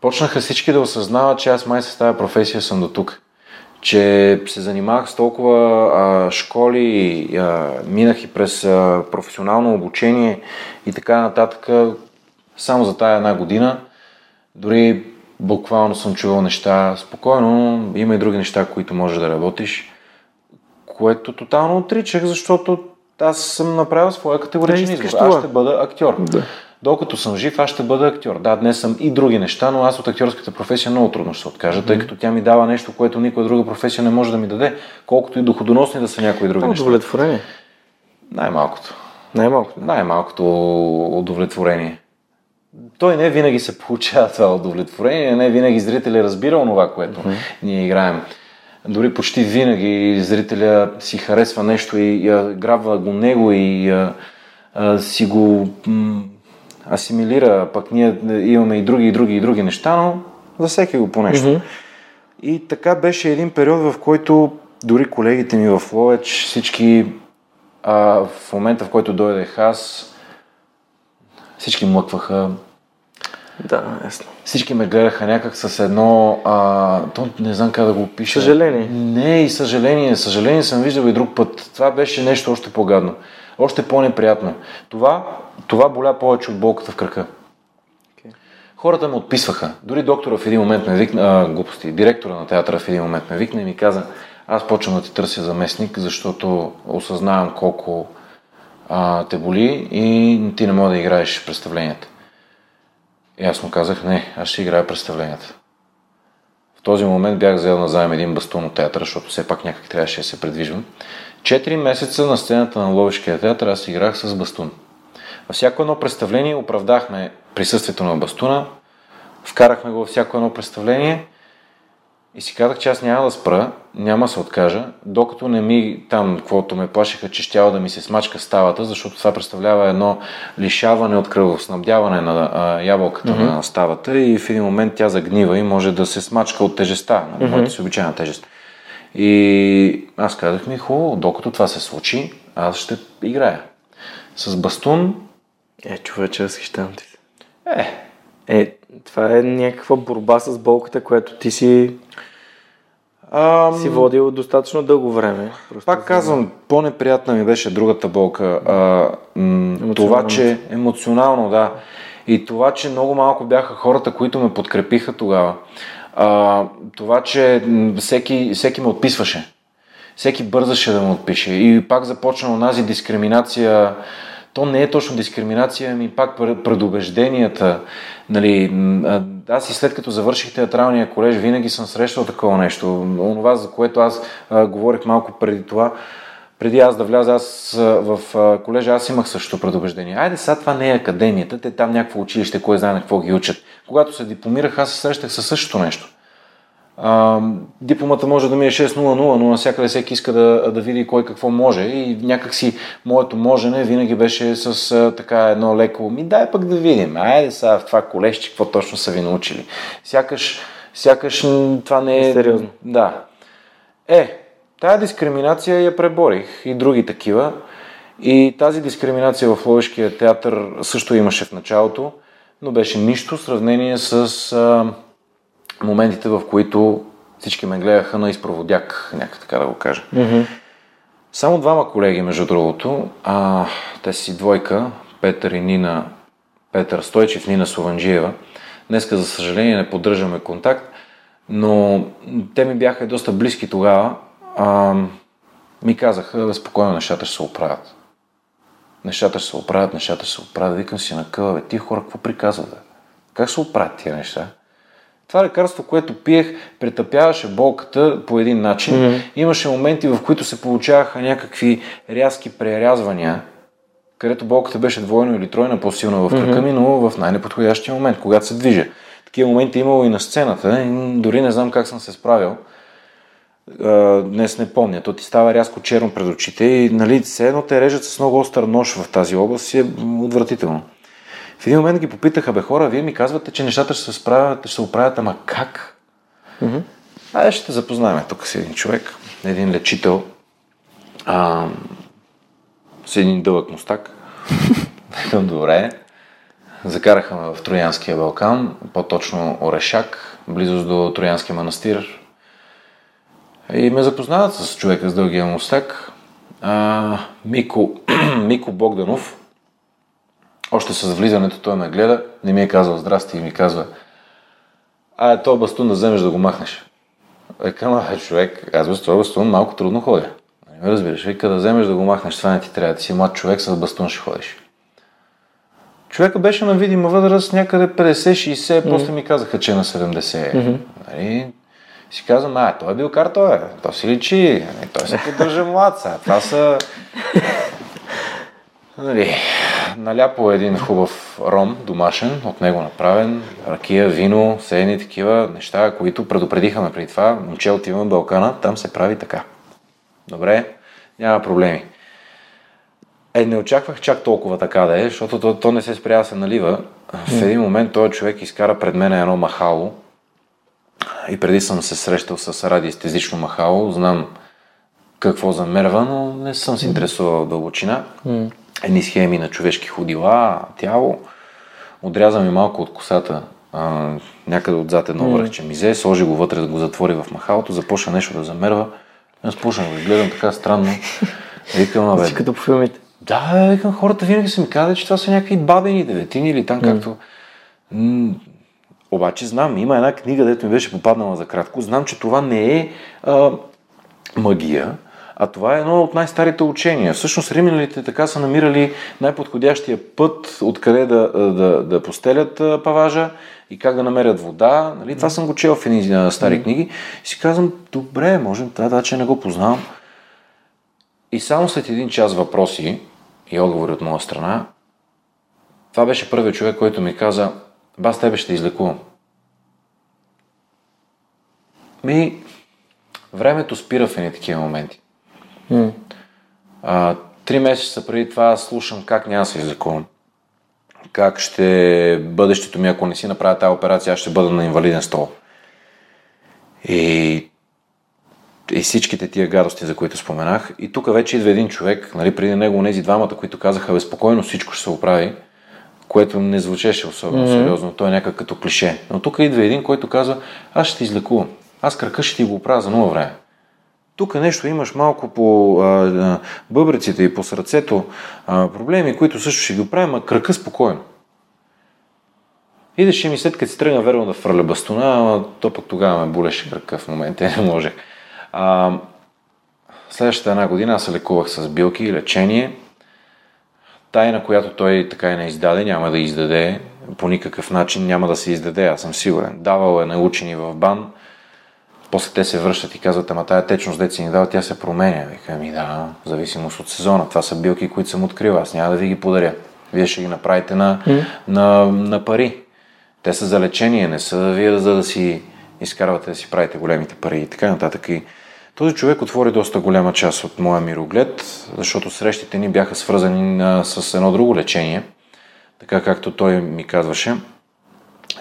почнаха всички да осъзнават, че аз май с тази професия съм до тук. Че се занимавах с толкова а, школи, а, минах и през а, професионално обучение и така нататък, само за тая една година. Дори буквално съм чувал неща спокойно, има и други неща, които можеш да работиш, което тотално отричах, защото аз съм направил своя категоричен избор. Аз ще бъда актьор. Да докато съм жив, аз ще бъда актьор. Да, днес съм и други неща, но аз от актьорската професия много трудно ще се откажа, mm-hmm. тъй като тя ми дава нещо, което никоя друга професия не може да ми даде, колкото и доходоносни да са някои други неща. Удовлетворение. Най-малкото. Най-малкото. Най-малкото удовлетворение. Той не винаги се получава това удовлетворение, не винаги зрителя разбира онова, което mm-hmm. ние играем. Дори почти винаги зрителя си харесва нещо и, и грабва го него и а, а, си го м- асимилира, пък ние имаме и други, и други, и други неща, но за всеки го по нещо. Mm-hmm. И така беше един период, в който дори колегите ми в Ловеч, всички а, в момента, в който дойдех аз, всички млъкваха. Да, ясно. Всички ме гледаха някак с едно, а, то не знам как да го опиша. Съжаление. Не, и съжаление. Съжаление съм виждал и друг път. Това беше нещо още по-гадно още по-неприятно. Това, това боля повече от болката в кръка. Okay. Хората ме отписваха. Дори доктора в един момент ме викна, а, глупости, директора на театъра в един момент ме викна и ми каза, аз почвам да ти търся заместник, защото осъзнавам колко а, те боли и ти не можеш да играеш представленията. И аз му казах, не, аз ще играя представленията. В този момент бях взел назаем един бастун от театъра, защото все пак някак трябваше да се предвижвам. Четири месеца на сцената на Ловишкия театър аз играх с бастун. Във всяко едно представление оправдахме присъствието на бастуна, вкарахме го във всяко едно представление и си казах, че аз няма да спра, няма да се откажа, докато не ми там, каквото ме плашиха, че щяла да ми се смачка ставата, защото това представлява едно лишаване от кръвоснабдяване на а, ябълката mm-hmm. на ставата и в един момент тя загнива и може да се смачка от тежеста, mm-hmm. моята си обичайна тежест. И аз казах ми, хубаво, докато това се случи, аз ще играя. С бастун... Е, човече, възхищавам ти. Е. Е, това е някаква борба с болката, която ти си Ам... си водил достатъчно дълго време. Просто пак казвам, по-неприятна ми беше другата болка. А, м- това, че емоционално, да. И това, че много малко бяха хората, които ме подкрепиха тогава. А, това, че всеки, всеки ме отписваше. Всеки бързаше да ме отпише. И пак започна онази дискриминация. То не е точно дискриминация, ами пак предубежденията. Нали, аз и след като завърших театралния колеж, винаги съм срещал такова нещо. Онова, за което аз а, говорих малко преди това, преди аз да вляза аз в колежа, аз имах също предубеждение. Айде, сега това не е академията, те там някакво училище, кой знае на какво ги учат. Когато се дипломирах, аз се срещах със същото нещо. А, дипломата може да ми е 6.00, но навсякъде всеки иска да, да види кой какво може и някакси моето можене винаги беше с а, така едно леко, ми дай пък да видим, айде сега в това колещи, какво точно са ви научили. Сякаш, сякаш това не е... Сериозно. Да. Е, Тая дискриминация я преборих и други такива. И тази дискриминация в Ловешкия театър също имаше в началото, но беше нищо в сравнение с а, моментите, в които всички ме гледаха на изпроводяк, някак така да го кажа. Mm-hmm. Само двама колеги, между другото, а, те си двойка, Петър и Нина, Петър Стойчев, Нина Суванджиева. Днеска, за съжаление, не поддържаме контакт, но те ми бяха доста близки тогава а, ми казаха, спокойно, нещата ще се оправят. Нещата ще се оправят, нещата ще се оправят. Викам си на къва, бе, тия хора какво приказват, бе? Как се оправят тия неща? Това лекарство, което пиех, претъпяваше болката по един начин. Mm-hmm. Имаше моменти, в които се получаваха някакви рязки прерязвания, където болката беше двойно или тройно по-силна в кръка mm-hmm. ми, но в най-неподходящия момент, когато се движа. Такива моменти е имало и на сцената. Дори не знам как съм се справил днес не помня. То ти става рязко черно пред очите и нали, все едно те режат с много остър нож в тази област и е отвратително. В един момент ги попитаха, бе хора, вие ми казвате, че нещата ще се справят, ще се оправят, ама как? Mm-hmm. Айде ще запознаем тук с един човек, един лечител, а, с един дълъг мустак. [laughs] Добре. Закараха ме в Троянския Балкан, по-точно Орешак, близост до Троянския манастир, и ме запознават с човека с дългия мустак, а, Мико, [clears throat] Мико Богданов. Още с влизането той ме гледа, не ми е казал здрасти и ми казва а е, то бастун да вземеш да го махнеш. Викам, а човек, аз без това бастун малко трудно ходя. Не нали разбираш, вика да вземеш да го махнеш, това не ти трябва, ти си млад човек, с бастун ще ходиш. Човека беше на видима възраст някъде 50-60, mm-hmm. после ми казаха, че е на 70. Mm-hmm. Нали? си казвам, а, той е бил кар, той е. То си личи, нали, той се поддържа млад сега. Това са... [laughs] Нали, наляпо един хубав ром, домашен, от него направен, ракия, вино, седни такива неща, които предупредиха ме преди това. Момче отивам в Балкана, там се прави така. Добре, няма проблеми. Е, не очаквах чак толкова така да е, защото то, то не се спря да се налива. В един момент този човек изкара пред мен едно махало, и преди съм се срещал с радиестезично махало, знам какво замерва, но не съм се интересувал в дълбочина. Mm. Едни схеми на човешки ходила, тяло. Отряза ми малко от косата, а, някъде отзад едно mm. връхче мизе, сложи го вътре да го затвори в махалото, започна нещо да замерва. Аз почнах да гледам така странно. [laughs] Викам, бе. като по филмите. Да, викам, хората винаги са ми казали, че това са някакви бабени деветини или там, mm. както... Обаче знам, има една книга, дето ми беше попаднала за кратко. Знам, че това не е а, магия, А това е едно от най-старите учения. Всъщност римляните така са намирали най-подходящия път, откъде да, да, да постелят паважа и как да намерят вода. Нали? Това съм го чел в едни стари книги. И си казвам, добре, можем, това че не го познавам. И само след един час въпроси и отговори от моя страна, това беше първият човек, който ми каза, бас тебе ще излекувам. Ми, времето спира в едни такива моменти. Mm. А, три месеца преди това слушам как няма се излекувам. Как ще бъдещето ми, ако не си направя тази операция, аз ще бъда на инвалиден стол. И, и всичките тия гадости, за които споменах. И тук вече идва един човек, нали, преди него тези двамата, които казаха, безпокойно всичко ще се оправи, което не звучеше особено mm-hmm. сериозно. Той е някак като клише. Но тук идва един, който казва, аз ще излекувам. Аз кръка ще ти го оправя за много време. Тук нещо имаш малко по а, бъбреците и по сърцето а, проблеми, които също ще ги оправим, а кръка спокойно. Идеше ми след като си тръгна верно да фърля бастуна, то пък тогава ме болеше кръка в момента, [laughs] не можех. А, следващата една година аз се лекувах с билки и лечение. Тайна, която той така и не издаде, няма да издаде по никакъв начин, няма да се издаде, аз съм сигурен. Давал е на учени в бан, после те се връщат и казват, ама тая течност, дете си ни дава, тя се променя. Вика, ми да, в зависимост от сезона. Това са билки, които съм открил. Аз няма да ви ги подаря. Вие ще ги направите на, mm. на, на пари. Те са за лечение, не са вие за да си изкарвате да си правите големите пари и така нататък. И този човек отвори доста голяма част от моя мироглед, защото срещите ни бяха свързани а, с едно друго лечение. Така както той ми казваше,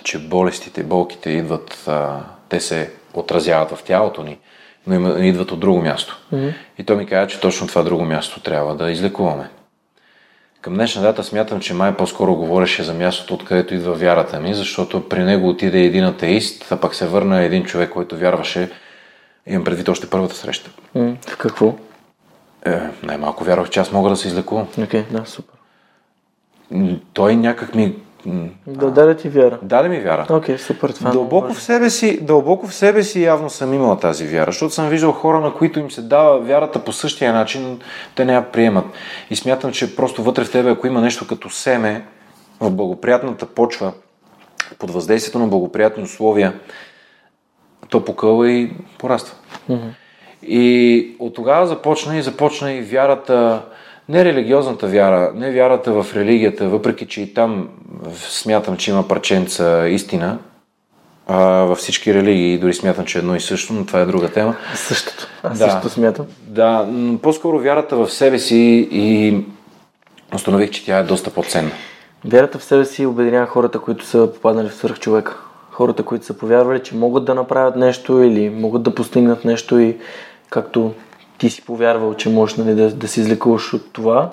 че болестите, болките идват, а, те се отразяват в тялото ни, но идват от друго място. Mm-hmm. И той ми каза, че точно това друго място трябва да излекуваме. Към днешна дата смятам, че май по-скоро говореше за мястото, откъдето идва вярата ми, защото при него отиде един атеист, а пък се върна един човек, който вярваше. Имам предвид още първата среща. Mm, в какво? Е, най-малко вярвах, че аз мога да се излекувам. Окей, okay, да, супер. Той някак ми да даде ти вяра. Даде ми вяра. Окей, okay, супер. Това дълбоко, в себе си, дълбоко в себе си явно съм имала тази вяра, защото съм виждал хора, на които им се дава вярата по същия начин, те не я приемат. И смятам, че просто вътре в тебе, ако има нещо като семе в благоприятната почва, под въздействието на благоприятни условия, то покъва и пораства. Mm-hmm. И от тогава започна и започна и вярата, не религиозната вяра, не вярата в религията, въпреки че и там смятам, че има парченца истина, а, във всички религии, дори смятам, че е едно и също, но това е друга тема. Същото. Аз да, също смятам. Да, по-скоро вярата в себе си и установих, че тя е доста по-ценна. Вярата в себе си обединява хората, които са попаднали в свърх човека. Хората, които са повярвали, че могат да направят нещо или могат да постигнат нещо и както ти си повярвал, че можеш нали, да, да се излекуваш от това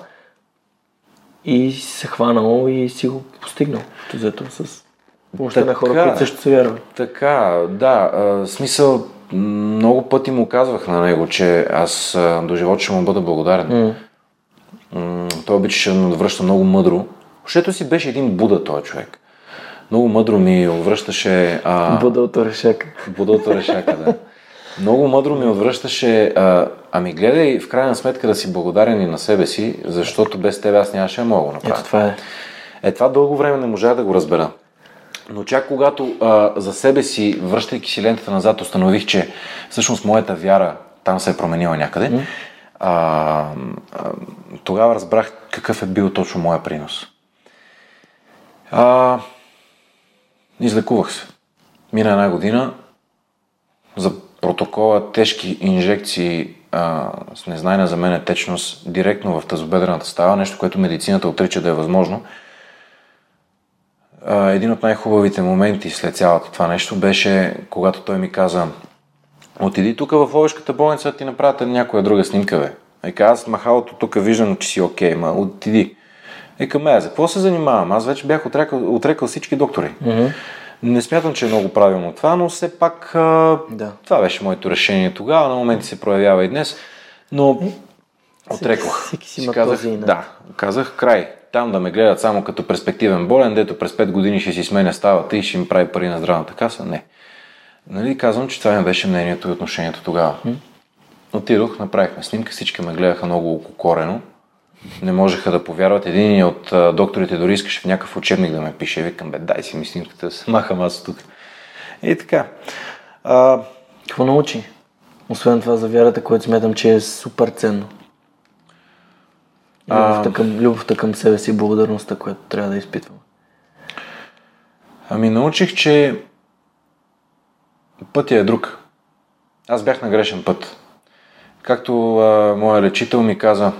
и си се хванал и си го постигнал. Зато с помощта на хора, които също са вярвали. Така, да. А, смисъл, много пъти му казвах на него, че аз а, до живота ще му бъда благодарен. Mm. М- той обичаше да връща много мъдро. Защото си беше един Буда този човек. Много мъдро ми отвръщаше... А... Буда от Орешака. Буда от Орешака, да. [laughs] Много мъдро ми отвръщаше, а, ами гледай в крайна сметка да си благодарен и на себе си, защото без тебе аз нямаше да мога направя. Ето това е. Е, това дълго време не можа да го разбера. Но чак когато а, за себе си, връщайки си лентата назад, установих, че всъщност моята вяра там се е променила някъде, mm. а, а, тогава разбрах какъв е бил точно моя принос. А, излекувах се. Мина една година, за протокола тежки инжекции а, с незнайна за мен течност директно в тазобедрената става, нещо, което медицината отрича да е възможно. А, един от най-хубавите моменти след цялото това нещо беше, когато той ми каза отиди тук в Ловешката болница ти направят някоя друга снимка, бе. Ека аз махалото тук виждам, че си окей, ма отиди. Ека ме, за какво се занимавам? Аз вече бях отрекал, отрекал всички доктори. Mm-hmm. Не смятам, че е много правилно това, но все пак да. това беше моето решение тогава. На моменти се проявява и днес. Но е, отрекох. Всеки си, си казах, този да, казах край. Там да ме гледат само като перспективен болен, дето през 5 години ще си сменя ставата и ще им прави пари на здравната каса. Не. Нали, казвам, че това ми беше мнението и отношението тогава. отидох, направихме снимка, всички ме гледаха много ококорено. Не можеха да повярват. Един от докторите дори искаше в някакъв учебник да ме пише. Викам, бе, дай си ми снимката, да се махам аз тук. И така. А, Какво научи? Освен това за вярата, което смятам, че е супер ценно. Любовта към, любовта към себе си благодарността, която трябва да изпитвам. Ами научих, че пътя е друг. Аз бях на грешен път. Както а, моя лечител ми каза,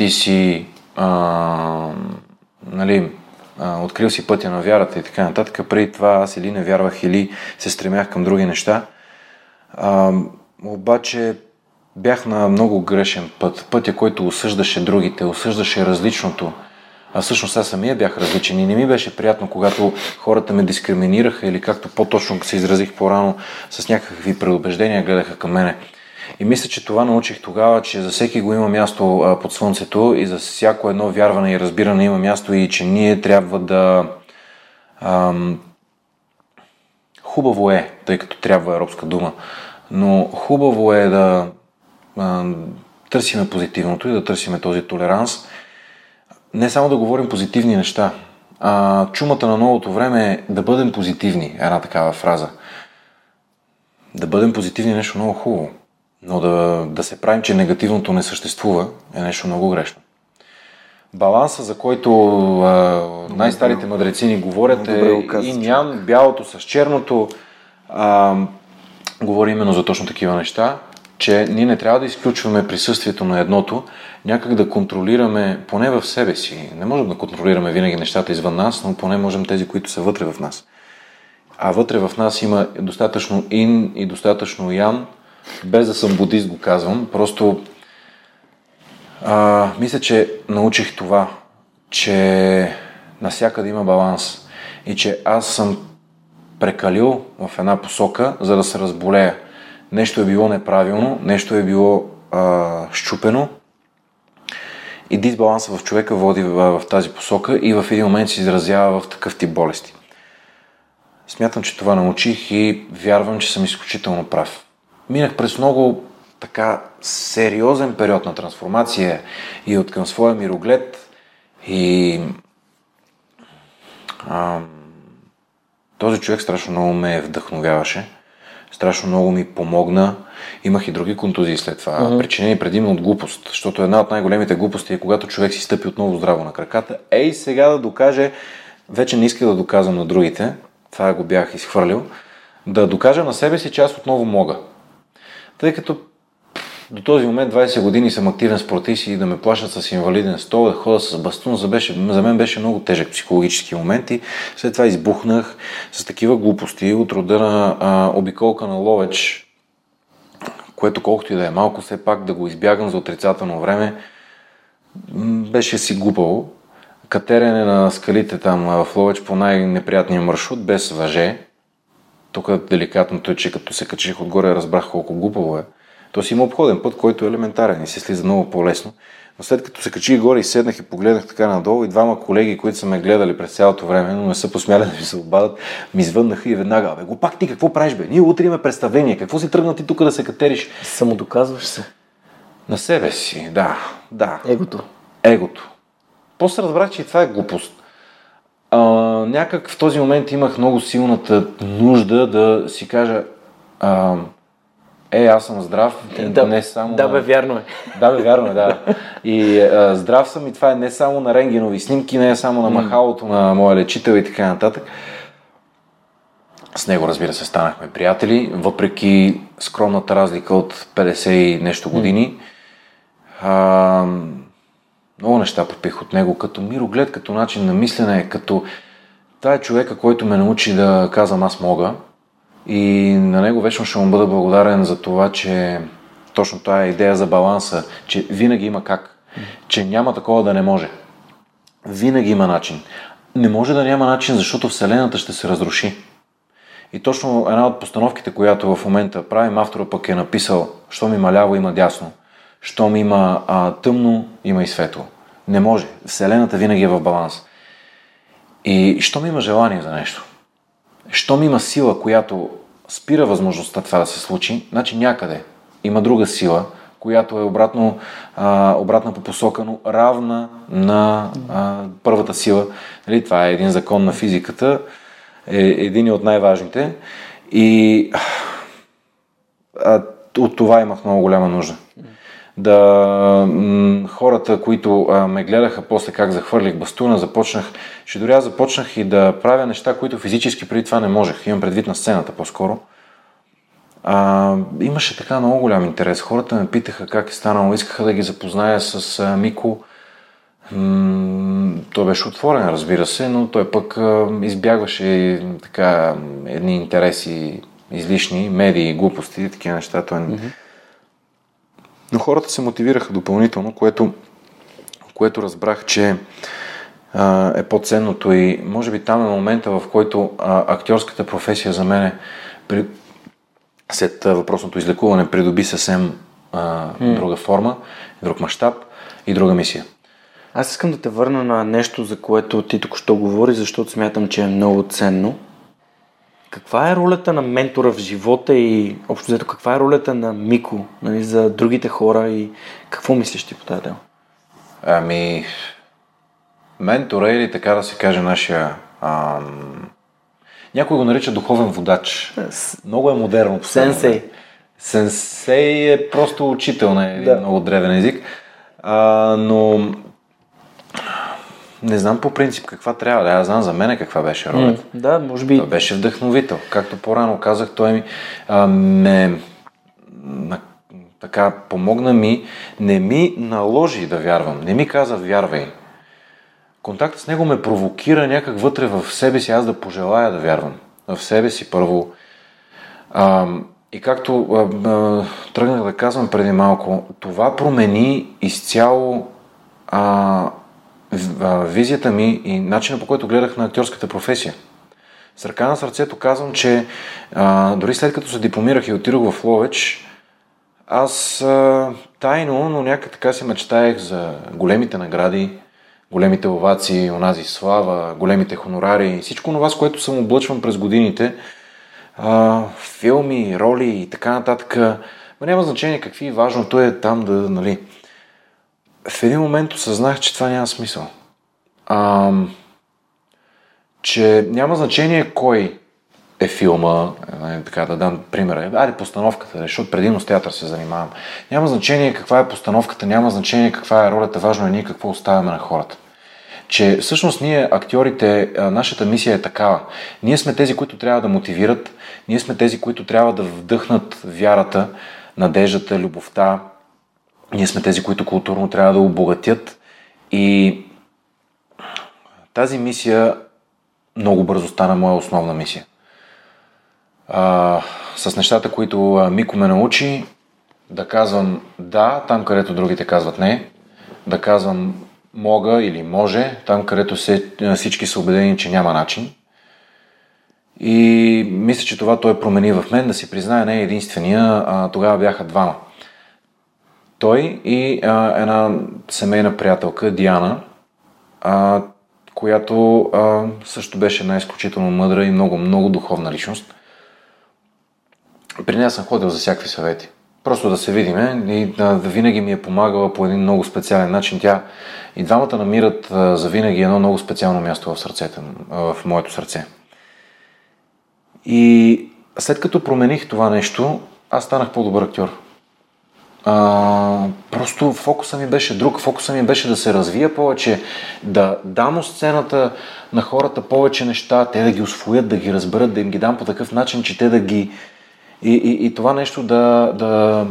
ти си а, нали, а, открил си пътя на вярата и така нататък. Преди това аз или не вярвах, или се стремях към други неща. А, обаче бях на много грешен път. Пътя, който осъждаше другите, осъждаше различното. А всъщност аз самия бях различен и не ми беше приятно, когато хората ме дискриминираха или както по-точно се изразих по-рано, с някакви предубеждения гледаха към мене. И мисля, че това научих тогава, че за всеки го има място под слънцето и за всяко едно вярване и разбиране има място и че ние трябва да... Ам, хубаво е, тъй като трябва арабска дума, но хубаво е да а, търсиме позитивното и да търсиме този толеранс. Не само да говорим позитивни неща, а чумата на новото време е да бъдем позитивни, една такава фраза. Да бъдем позитивни е нещо много хубаво, но да, да се правим, че негативното не съществува, е нещо много грешно. Баланса, за който а, най-старите мъдреци ни говорят е и нян, бялото с черното. А, говори именно за точно такива неща, че ние не трябва да изключваме присъствието на едното, някак да контролираме поне в себе си. Не можем да контролираме винаги нещата извън нас, но поне можем тези, които са вътре в нас. А вътре в нас има достатъчно ин и достатъчно ян, без да съм будист го казвам, просто а, мисля, че научих това, че насякъде има баланс и че аз съм прекалил в една посока, за да се разболея. Нещо е било неправилно, нещо е било а, щупено и дисбаланса в човека води в, в тази посока и в един момент се изразява в такъв тип болести. Смятам, че това научих и вярвам, че съм изключително прав. Минах през много така сериозен период на трансформация и от към своя мироглед и ам, този човек страшно много ме вдъхновяваше. Страшно много ми помогна. Имах и други контузии след това, uh-huh. причинени предимно от глупост, защото една от най-големите глупости е когато човек си стъпи отново здраво на краката. Ей, сега да докаже, вече не иска да доказвам на другите, това го бях изхвърлил, да докажа на себе си, че аз отново мога. Тъй като до този момент 20 години съм активен спортист и да ме плащат с инвалиден стол, да ходя с бастун, за, беше, за мен беше много тежък психологически момент и след това избухнах с такива глупости от рода на а, обиколка на Ловеч, което колкото и да е малко, все пак да го избягам за отрицателно време, беше си глупаво. Катерене на скалите там в Ловеч по най-неприятния маршрут, без въже. Тук деликатното е, че като се качих отгоре, разбрах колко глупаво е. То си има обходен път, който е елементарен и се слиза много по-лесно. Но след като се качих горе и седнах и погледнах така надолу и двама колеги, които са ме гледали през цялото време, но не са посмяли [laughs] да ми се обадат, ми звъннаха и веднага, бе, го пак ти какво правиш, бе? Ние утре имаме представление, какво си тръгна ти тук да се катериш? Самодоказваш се. На себе си, да, да. Егото. Егото. После разбрах, че и това е глупост. А, някак в този момент имах много силната нужда да си кажа, а, е, аз съм здрав, Да, не само да на... бе, вярно е. Да, бе, вярно е, да. И а, здрав съм и това е не само на рентгенови снимки, не е само на махалото на моя лечител и така нататък. С него, разбира се, станахме приятели, въпреки скромната разлика от 50 и нещо години. А, много неща попих от него, като мироглед, като начин на мислене, като... Това е човека, който ме научи да казвам аз мога. И на него вечно ще му бъда благодарен за това, че точно е идея за баланса, че винаги има как, че няма такова да не може. Винаги има начин. Не може да няма начин, защото Вселената ще се разруши. И точно една от постановките, която в момента правим, автора пък е написал, щом има ляво, има дясно. Щом има а, тъмно, има и светло. Не може. Вселената винаги е в баланс. И щом има желание за нещо, щом има сила, която спира възможността това да се случи, значи някъде, има друга сила, която е обратно, а, обратна по посока, но равна на а, първата сила. Нали, това е един закон на физиката, е един от най-важните. И а, от това имах много голяма нужда. Да хората, които ме гледаха после как захвърлих бастуна, започнах, ще дори аз започнах и да правя неща, които физически преди това не можех. Имам предвид на сцената по-скоро. А, имаше така много голям интерес. Хората ме питаха как е станало, искаха да ги запозная с а, Мико. М- той беше отворен, разбира се, но той пък а, избягваше така едни интереси излишни, медии, глупости и такива неща. Той... Mm-hmm. Но хората се мотивираха допълнително, което, което разбрах, че а, е по-ценното и може би там е момента, в който а, актьорската професия за мен при, след въпросното излекуване придоби съвсем а, mm. друга форма, друг мащаб и друга мисия. Аз искам да те върна на нещо, за което ти тук що говори, защото смятам, че е много ценно. Каква е ролята на ментора в живота и общо взето каква е ролята на Мико нали, за другите хора и какво мислиш ти по тази тема? Ами, ментора или така да се каже нашия ам, някой го нарича духовен водач. Много е модерно. Сенсей. Сенсей е просто учител на един да. много древен език. А, но не знам по принцип каква трябва да. Аз знам за мен каква беше ролята. Mm, да, може би. Той беше вдъхновител. Както по-рано казах, той ми а, ме така помогна ми, не ми наложи да вярвам. Не ми каза вярвай. Контактът с него ме провокира някак вътре в себе си, аз да пожелая да вярвам. В себе си първо. А, и както а, а, тръгнах да казвам преди малко, това промени изцяло а, визията ми и начина по който гледах на актьорската професия. С ръка на сърцето казвам, че а, дори след като се дипломирах и отидох в Ловеч, аз а, тайно, но някак така си мечтаех за големите награди, големите овации, онази слава, големите хонорари и всичко това, с което съм облъчван през годините, а, филми, роли и така нататък. Но няма значение какви, важното е там да, нали, в един момент осъзнах, че това няма смисъл. А, че няма значение кой е филма, е, така да дам пример. Айде постановката, защото предимно с театър се занимавам. Няма значение каква е постановката, няма значение каква е ролята, важно е ние какво оставяме на хората. Че всъщност ние, актьорите, нашата мисия е такава. Ние сме тези, които трябва да мотивират, ние сме тези, които трябва да вдъхнат вярата, надеждата, любовта, ние сме тези, които културно трябва да обогатят и тази мисия много бързо стана моя основна мисия. А, с нещата, които Мико ме научи, да казвам да, там където другите казват не, да казвам мога или може, там където се, всички са убедени, че няма начин. И мисля, че това той промени в мен, да си призная, не е единствения, а тогава бяха двама. Той и а, една семейна приятелка, Диана, а, която а, също беше една изключително мъдра и много, много духовна личност. При нея съм ходил за всякакви съвети. Просто да се видиме и да, винаги ми е помагала по един много специален начин. Тя и двамата намират а, за винаги едно много специално място в сърцето, в моето сърце. И след като промених това нещо, аз станах по-добър актьор. А, просто фокуса ми беше друг. Фокуса ми беше да се развия повече, да дам от сцената на хората повече неща, те да ги освоят, да ги разберат, да им ги дам по такъв начин, че те да ги... И, и, и това нещо да... да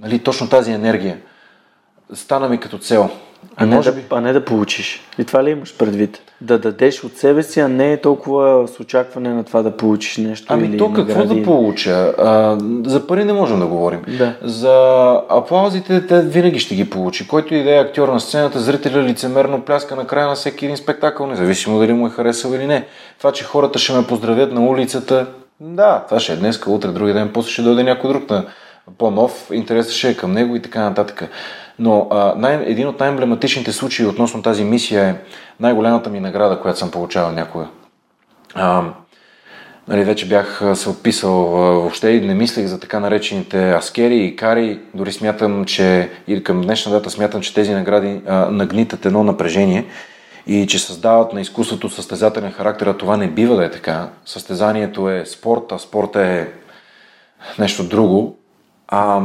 нали, точно тази енергия стана ми като цел. А не, да, а не да получиш. И това ли имаш предвид? Да дадеш от себе си, а не е толкова с очакване на това да получиш нещо. Ами или то какво награди. да получа? А, за пари не можем да говорим. Да. За аплаузите те винаги ще ги получи. Който и да е актьор на сцената, зрителя лицемерно пляска на края на всеки един спектакъл, независимо дали му е харесал или не. Това, че хората ще ме поздравят на улицата, да, това ще е днес, утре, други ден, после ще дойде някой друг на по-нов, интересът ще е към него и така нататък. Но а, най- един от най-емблематичните случаи относно тази мисия е най-голямата ми награда, която съм получавал някога. А, Нали, вече бях се отписал въобще и не мислех за така наречените аскери и кари. Дори смятам, че и към днешна дата смятам, че тези награди а, нагнитат едно напрежение и че създават на изкуството състезателен характер, а това не бива да е така. Състезанието е спорт, а спорта е нещо друго. А,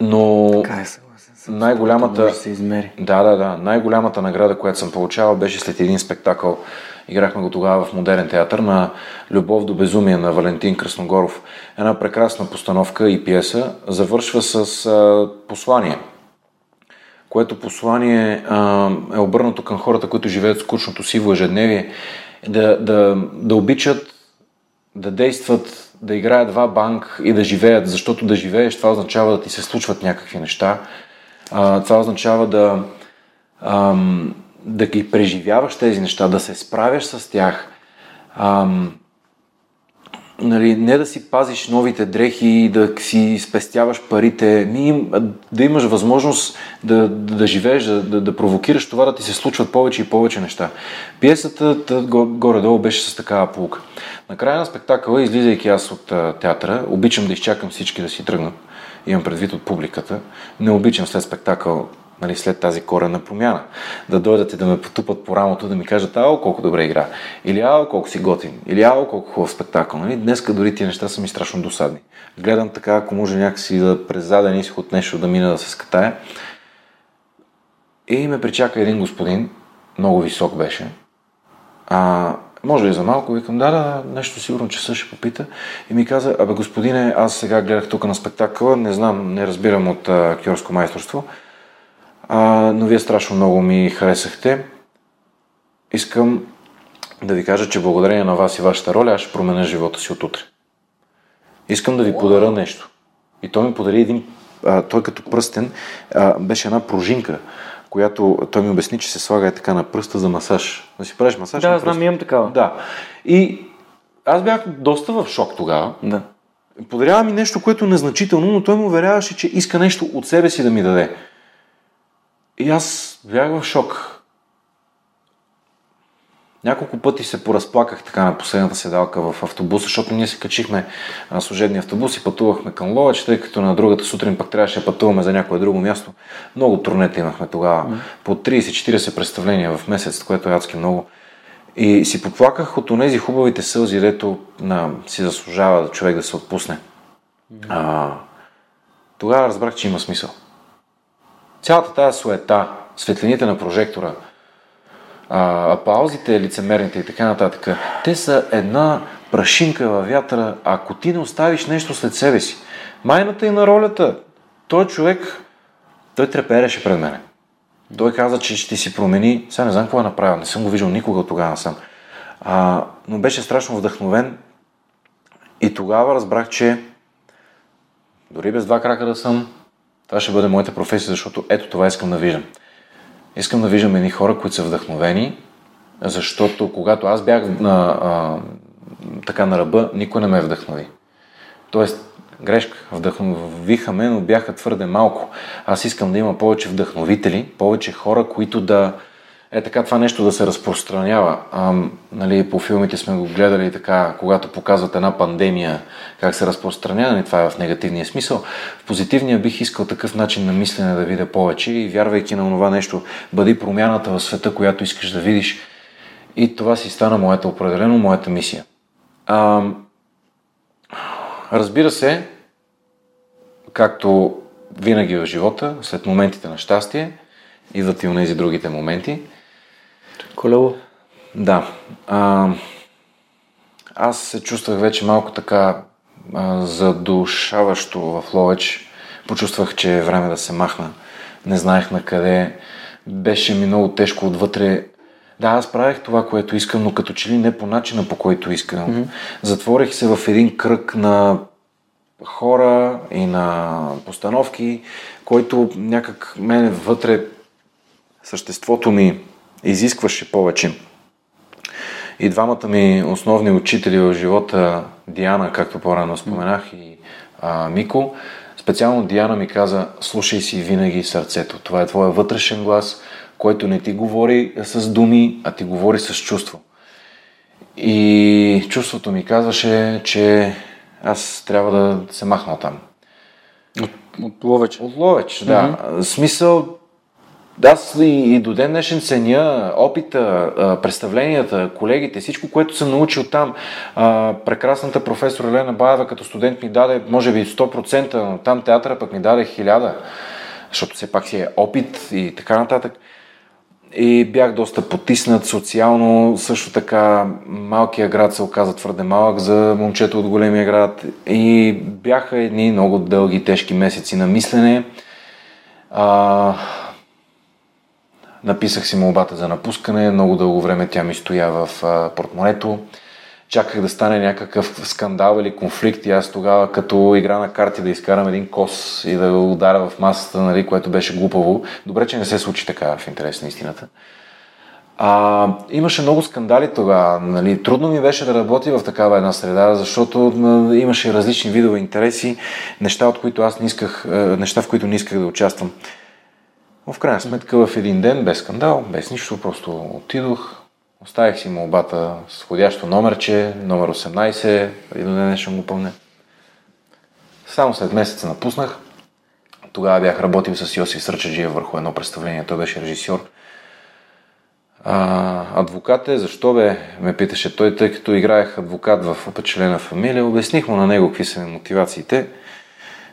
но така е, съгласен. най-голямата... Да се измери. Да, да, да. Най-голямата награда, която съм получавал, беше след един спектакъл. Играхме го тогава в Модерен театър на Любов до безумие на Валентин Красногоров. Една прекрасна постановка и пиеса завършва с а, послание което послание а, е обърнато към хората, които живеят скучното сиво ежедневие, да, да, да обичат, да действат, да играят два банк и да живеят, защото да живееш, това означава да ти се случват някакви неща. А, това означава да, ам, да ги преживяваш тези неща, да се справяш с тях. Ам, нали, не да си пазиш новите дрехи и да си спестяваш парите, ми, да имаш възможност да, да, да живееш, да, да, да провокираш това, да ти се случват повече и повече неща. Пиесата горе-долу беше с такава полука. Накрая на спектакъла, излизайки аз от театъра, обичам да изчакам всички да си тръгнат. Имам предвид от публиката. Не обичам след спектакъл нали, след тази корена промяна. Да дойдат и да ме потупат по рамото, да ми кажат, ао, колко добре игра. Или ао, колко си готин. Или ао, колко хубав спектакъл. Нали? Днеска дори тия неща са ми страшно досадни. Гледам така, ако може някакси да през заден изход нещо да мина да се скатая. И ме причака един господин, много висок беше. А, може ли за малко? Викам, да, да, нещо сигурно че ще попита. И ми каза, абе господине, аз сега гледах тук на спектакъла, не знам, не разбирам от актьорско майсторство а, но вие страшно много ми харесахте. Искам да ви кажа, че благодарение на вас и вашата роля, аз ще променя живота си от утре. Искам да ви подаря нещо. И той ми подари един, а, той като пръстен, а, беше една пружинка, която той ми обясни, че се слага е така на пръста за масаж. Да си правиш масаж Да, на знам, имам такава. Да. И аз бях доста в шок тогава. Да. Подарява ми нещо, което е незначително, но той му уверяваше, че иска нещо от себе си да ми даде. И аз бях в шок. Няколко пъти се поразплаках така на последната седалка в автобуса, защото ние се качихме на служебния автобус и пътувахме към Ловеч, тъй като на другата сутрин пък трябваше да пътуваме за някое друго място. Много турнета имахме тогава. Mm. По 30-40 представления в месец, което е адски много. И си поплаках от тези хубавите сълзи, дето на, си заслужава човек да се отпусне. Mm. А, тогава разбрах, че има смисъл. Цялата тази суета, светлините на прожектора, а, аплаузите, лицемерните и така нататък, те са една прашинка във вятъра, ако ти не оставиш нещо след себе си. Майната и на ролята, той човек, той трепереше пред мене. Той каза, че ще си промени. Сега не знам какво е направил, не съм го виждал никога тогава съм. А, но беше страшно вдъхновен и тогава разбрах, че дори без два крака да съм, това ще бъде моята професия, защото ето това искам да виждам. Искам да виждам едни хора, които са вдъхновени, защото когато аз бях на, а, така на ръба, никой не ме вдъхнови. Тоест, грешка, вдъхновиха ме, но бяха твърде малко. Аз искам да има повече вдъхновители, повече хора, които да, е така това нещо да се разпространява. А, нали, по филмите сме го гледали така, когато показват една пандемия, как се разпространява, нали, това е в негативния смисъл. В позитивния бих искал такъв начин на мислене да видя повече и вярвайки на това нещо, бъди промяната в света, която искаш да видиш. И това си стана моята определено, моята мисия. А, разбира се, както винаги в живота, след моментите на щастие, идват и тези другите моменти – Колело? Да. А, аз се чувствах вече малко така а, задушаващо в Ловеч. Почувствах, че е време да се махна. Не знаех на къде. Беше ми много тежко отвътре. Да, аз правех това, което искам, но като че ли не по начина, по който искам. Mm-hmm. Затворих се в един кръг на хора и на постановки, който някак мене вътре съществото ми изискваше повече. И двамата ми основни учители в живота, Диана, както по-рано споменах, и а, Мико, специално Диана ми каза, слушай си винаги сърцето. Това е твоя вътрешен глас, който не ти говори с думи, а ти говори с чувство. И чувството ми казваше, че аз трябва да се махна там. От, от Ловеч? От Ловеч, да. Mm-hmm. Смисъл, аз и, и до ден днешен ценя опита, представленията, колегите, всичко, което съм научил там. прекрасната професор Елена Баева като студент ми даде, може би 100%, но там театъра пък ми даде 1000, защото все пак си е опит и така нататък. И бях доста потиснат социално, също така малкият град се оказа твърде малък за момчето от големия град и бяха едни много дълги, тежки месеци на мислене. А, Написах си молбата за напускане, много дълго време тя ми стоя в портмонето. Чаках да стане някакъв скандал или конфликт и аз тогава като игра на карти да изкарам един кос и да го удара в масата, нали, което беше глупаво. Добре, че не се случи така в интерес на истината. А, имаше много скандали тогава. Нали. Трудно ми беше да работя в такава една среда, защото имаше различни видове интереси, неща, от които аз не исках, неща, в които не исках да участвам. В крайна сметка в един ден, без скандал, без нищо, просто отидох, оставих си молбата с ходящо номерче, номер 18, и до ден ще го помня. Само след месец напуснах. Тогава бях работил с Йосиф Сръчаджиев върху едно представление. Той беше режисьор. А, адвокат е, защо бе, ме питаше той, тъй като играех адвокат в опечелена фамилия. Обясних му на него какви са ми мотивациите.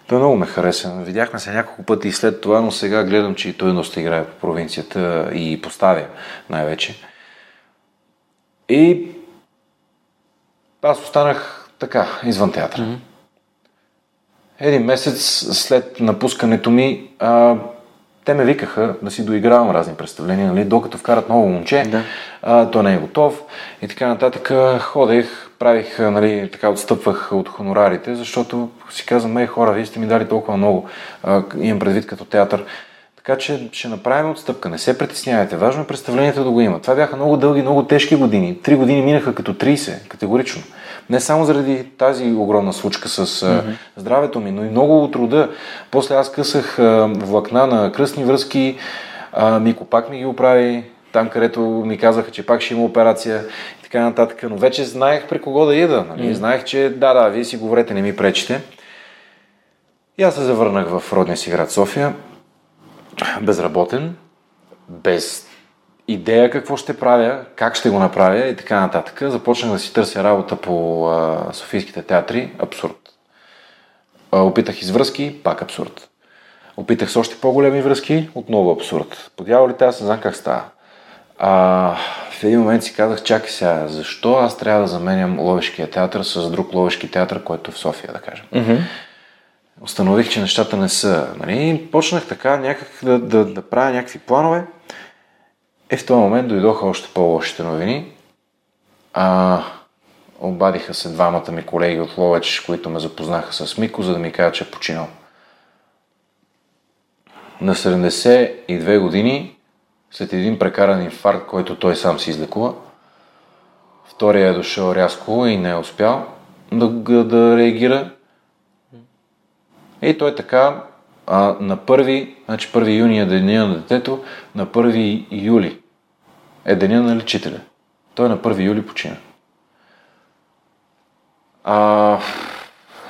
Той много ме хареса. Видяхме се няколко пъти и след това, но сега гледам, че и той доста играе по провинцията и поставя най-вече. И аз останах така, извън театъра. Mm-hmm. Един месец след напускането ми, а, те ме викаха да си доигравам разни представления, нали, докато вкарат ново момче, да. а, то не е готов и така нататък. Ходех, правих, нали, така отстъпвах от хонорарите, защото си казвам, ей хора, вие сте ми дали толкова много, а, имам предвид като театър. Така че ще направим отстъпка. Не се притеснявайте. Важно е представлението да го има. Това бяха много дълги, много тежки години. Три години минаха като 30, категорично. Не само заради тази огромна случка с mm-hmm. здравето ми, но и много от труда. После аз късах влакна на кръстни връзки, Мико пак ми ги оправи, там където ми казаха, че пак ще има операция така нататък. Но вече знаех при кого да ида. Нали? Mm-hmm. Знаех, че да, да, вие си говорете, не ми пречите. И аз се завърнах в родния си град София, безработен, без идея какво ще правя, как ще го направя и така нататък. Започнах да си търся работа по а, Софийските театри. Абсурд. А, опитах извръзки, пак абсурд. Опитах с още по-големи връзки, отново абсурд. По дяволите аз не знам как става. А, в един момент си казах, чакай сега, защо аз трябва да заменям Ловешкия театър с друг Ловешки театър, който е в София, да кажем. Mm-hmm. Установих, че нещата не са. Нали? Почнах така някак да, да, да правя някакви планове. И в този момент дойдоха още по-лошите новини. А, обадиха се двамата ми колеги от Ловеч, които ме запознаха с Мико, за да ми кажат, че е починал. На 72 години, след един прекаран инфаркт, който той сам си излекува, втория е дошъл рязко и не е успял да, да реагира. И той така а, на 1, значи 1 юни е деня на детето, на 1 юли е деня на лечителя. Той на 1 юли почина. А,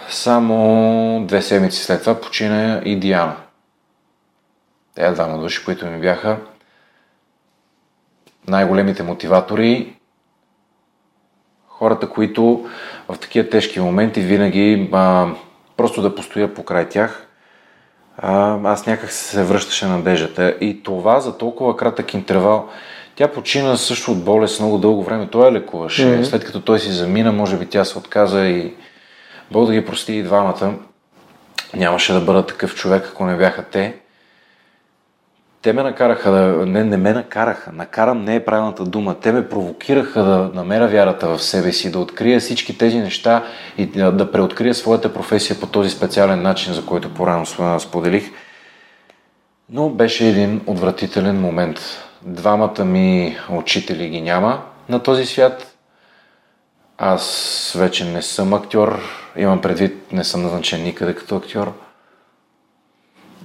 само две седмици след това почина и Диана. Те двама души, които ми бяха най-големите мотиватори, хората, които в такива тежки моменти винаги а, просто да постоя покрай тях, а, аз някак се връщаше надеждата. И това за толкова кратък интервал, тя почина също от болест много дълго време. Той я лекуваше. Mm-hmm. След като той си замина, може би тя се отказа и Бог да ги прости и двамата. Нямаше да бъда такъв човек, ако не бяха те. Те ме накараха да... Не, не ме накараха. Накарам не е правилната дума. Те ме провокираха да намеря вярата в себе си, да открия всички тези неща и да, преоткрия своята професия по този специален начин, за който по-рано споделих. Но беше един отвратителен момент Двамата ми учители ги няма на този свят. Аз вече не съм актьор, имам предвид, не съм назначен никъде като актьор.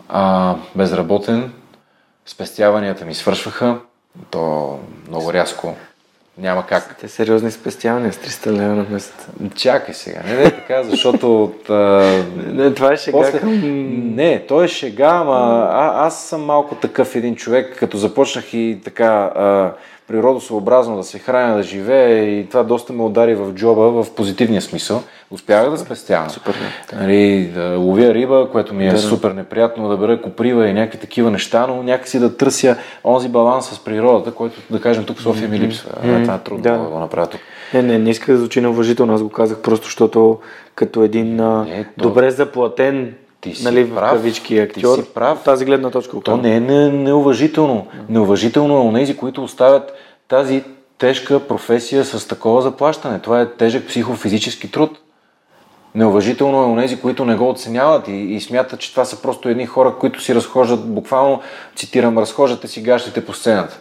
А, безработен, спестяванията ми свършваха, то много рязко Няма как. Те сериозни спестявания с 300 лева на месец. Чакай сега, не не така, защото от... А... Не, това е шега После... към... Не, той е шега, ама а, аз съм малко такъв един човек, като започнах и така а, природосъобразно да се храня, да живея и това доста ме удари в джоба в позитивния смисъл. Успях да спестявам. Супер, да. Нали, да ловя риба, което ми е Да, супер неприятно, да бера коприва и някакви такива неща, но някакси да търся онзи баланс с природата, който да кажем тук в София ми липсва. А, това е трудно Да. да го направя тук. Не, не, не иска да звучи неуважително, аз го казах просто, защото като един Не, то- добре заплатен Ти си нали, прав. кавички Ти актьор, си прав. тази гледна точка То не е не, неуважително. Неуважително е у нези, които оставят тази тежка професия с такова заплащане. Това е тежък психофизически труд. Неуважително е у нези, които не го оценяват и, и смятат, че това са просто едни хора, които си разхождат, буквално, цитирам, разхождате си гащите по сцената.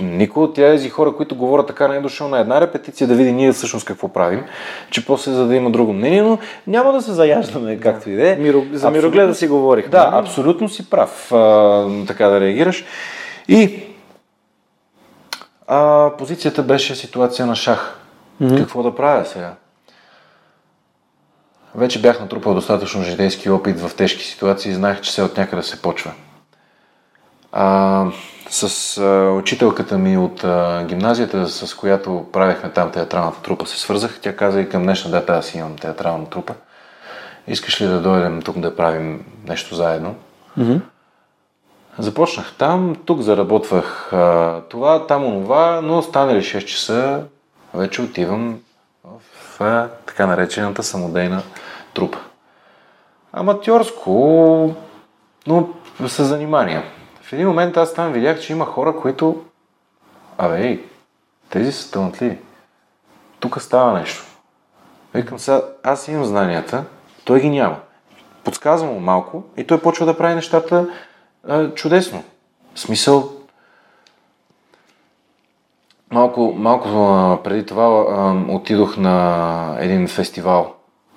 Никой от тези хора, които говорят така, не е дошъл на една репетиция да види ние всъщност какво правим, че после за да има друго мнение, но няма да се заяждаме, както и да е. Миро, за мирогледа си говорих. да, абсолютно си прав а, така да реагираш. И а, позицията беше ситуация на шах. Mm-hmm. Какво да правя сега? Вече бях натрупал достатъчно житейски опит в тежки ситуации и знаех, че се от някъде се почва. А, с а, учителката ми от а, гимназията, с която правихме там театралната трупа, се свързах. Тя каза и към днешна дата аз имам театрална трупа. Искаш ли да дойдем тук да правим нещо заедно? Мгм. Започнах там, тук заработвах а, това, там онова, но станали 6 часа, вече отивам в а, така наречената самодейна трупа. Аматьорско, но с занимания. Един момент аз там видях, че има хора, които... Абе, ей, тези са талантливи. Тук става нещо. Викам сега, аз имам знанията, той ги няма. Подсказвам му малко и той почва да прави нещата а, чудесно. В смисъл, малко, малко преди това а, отидох на един фестивал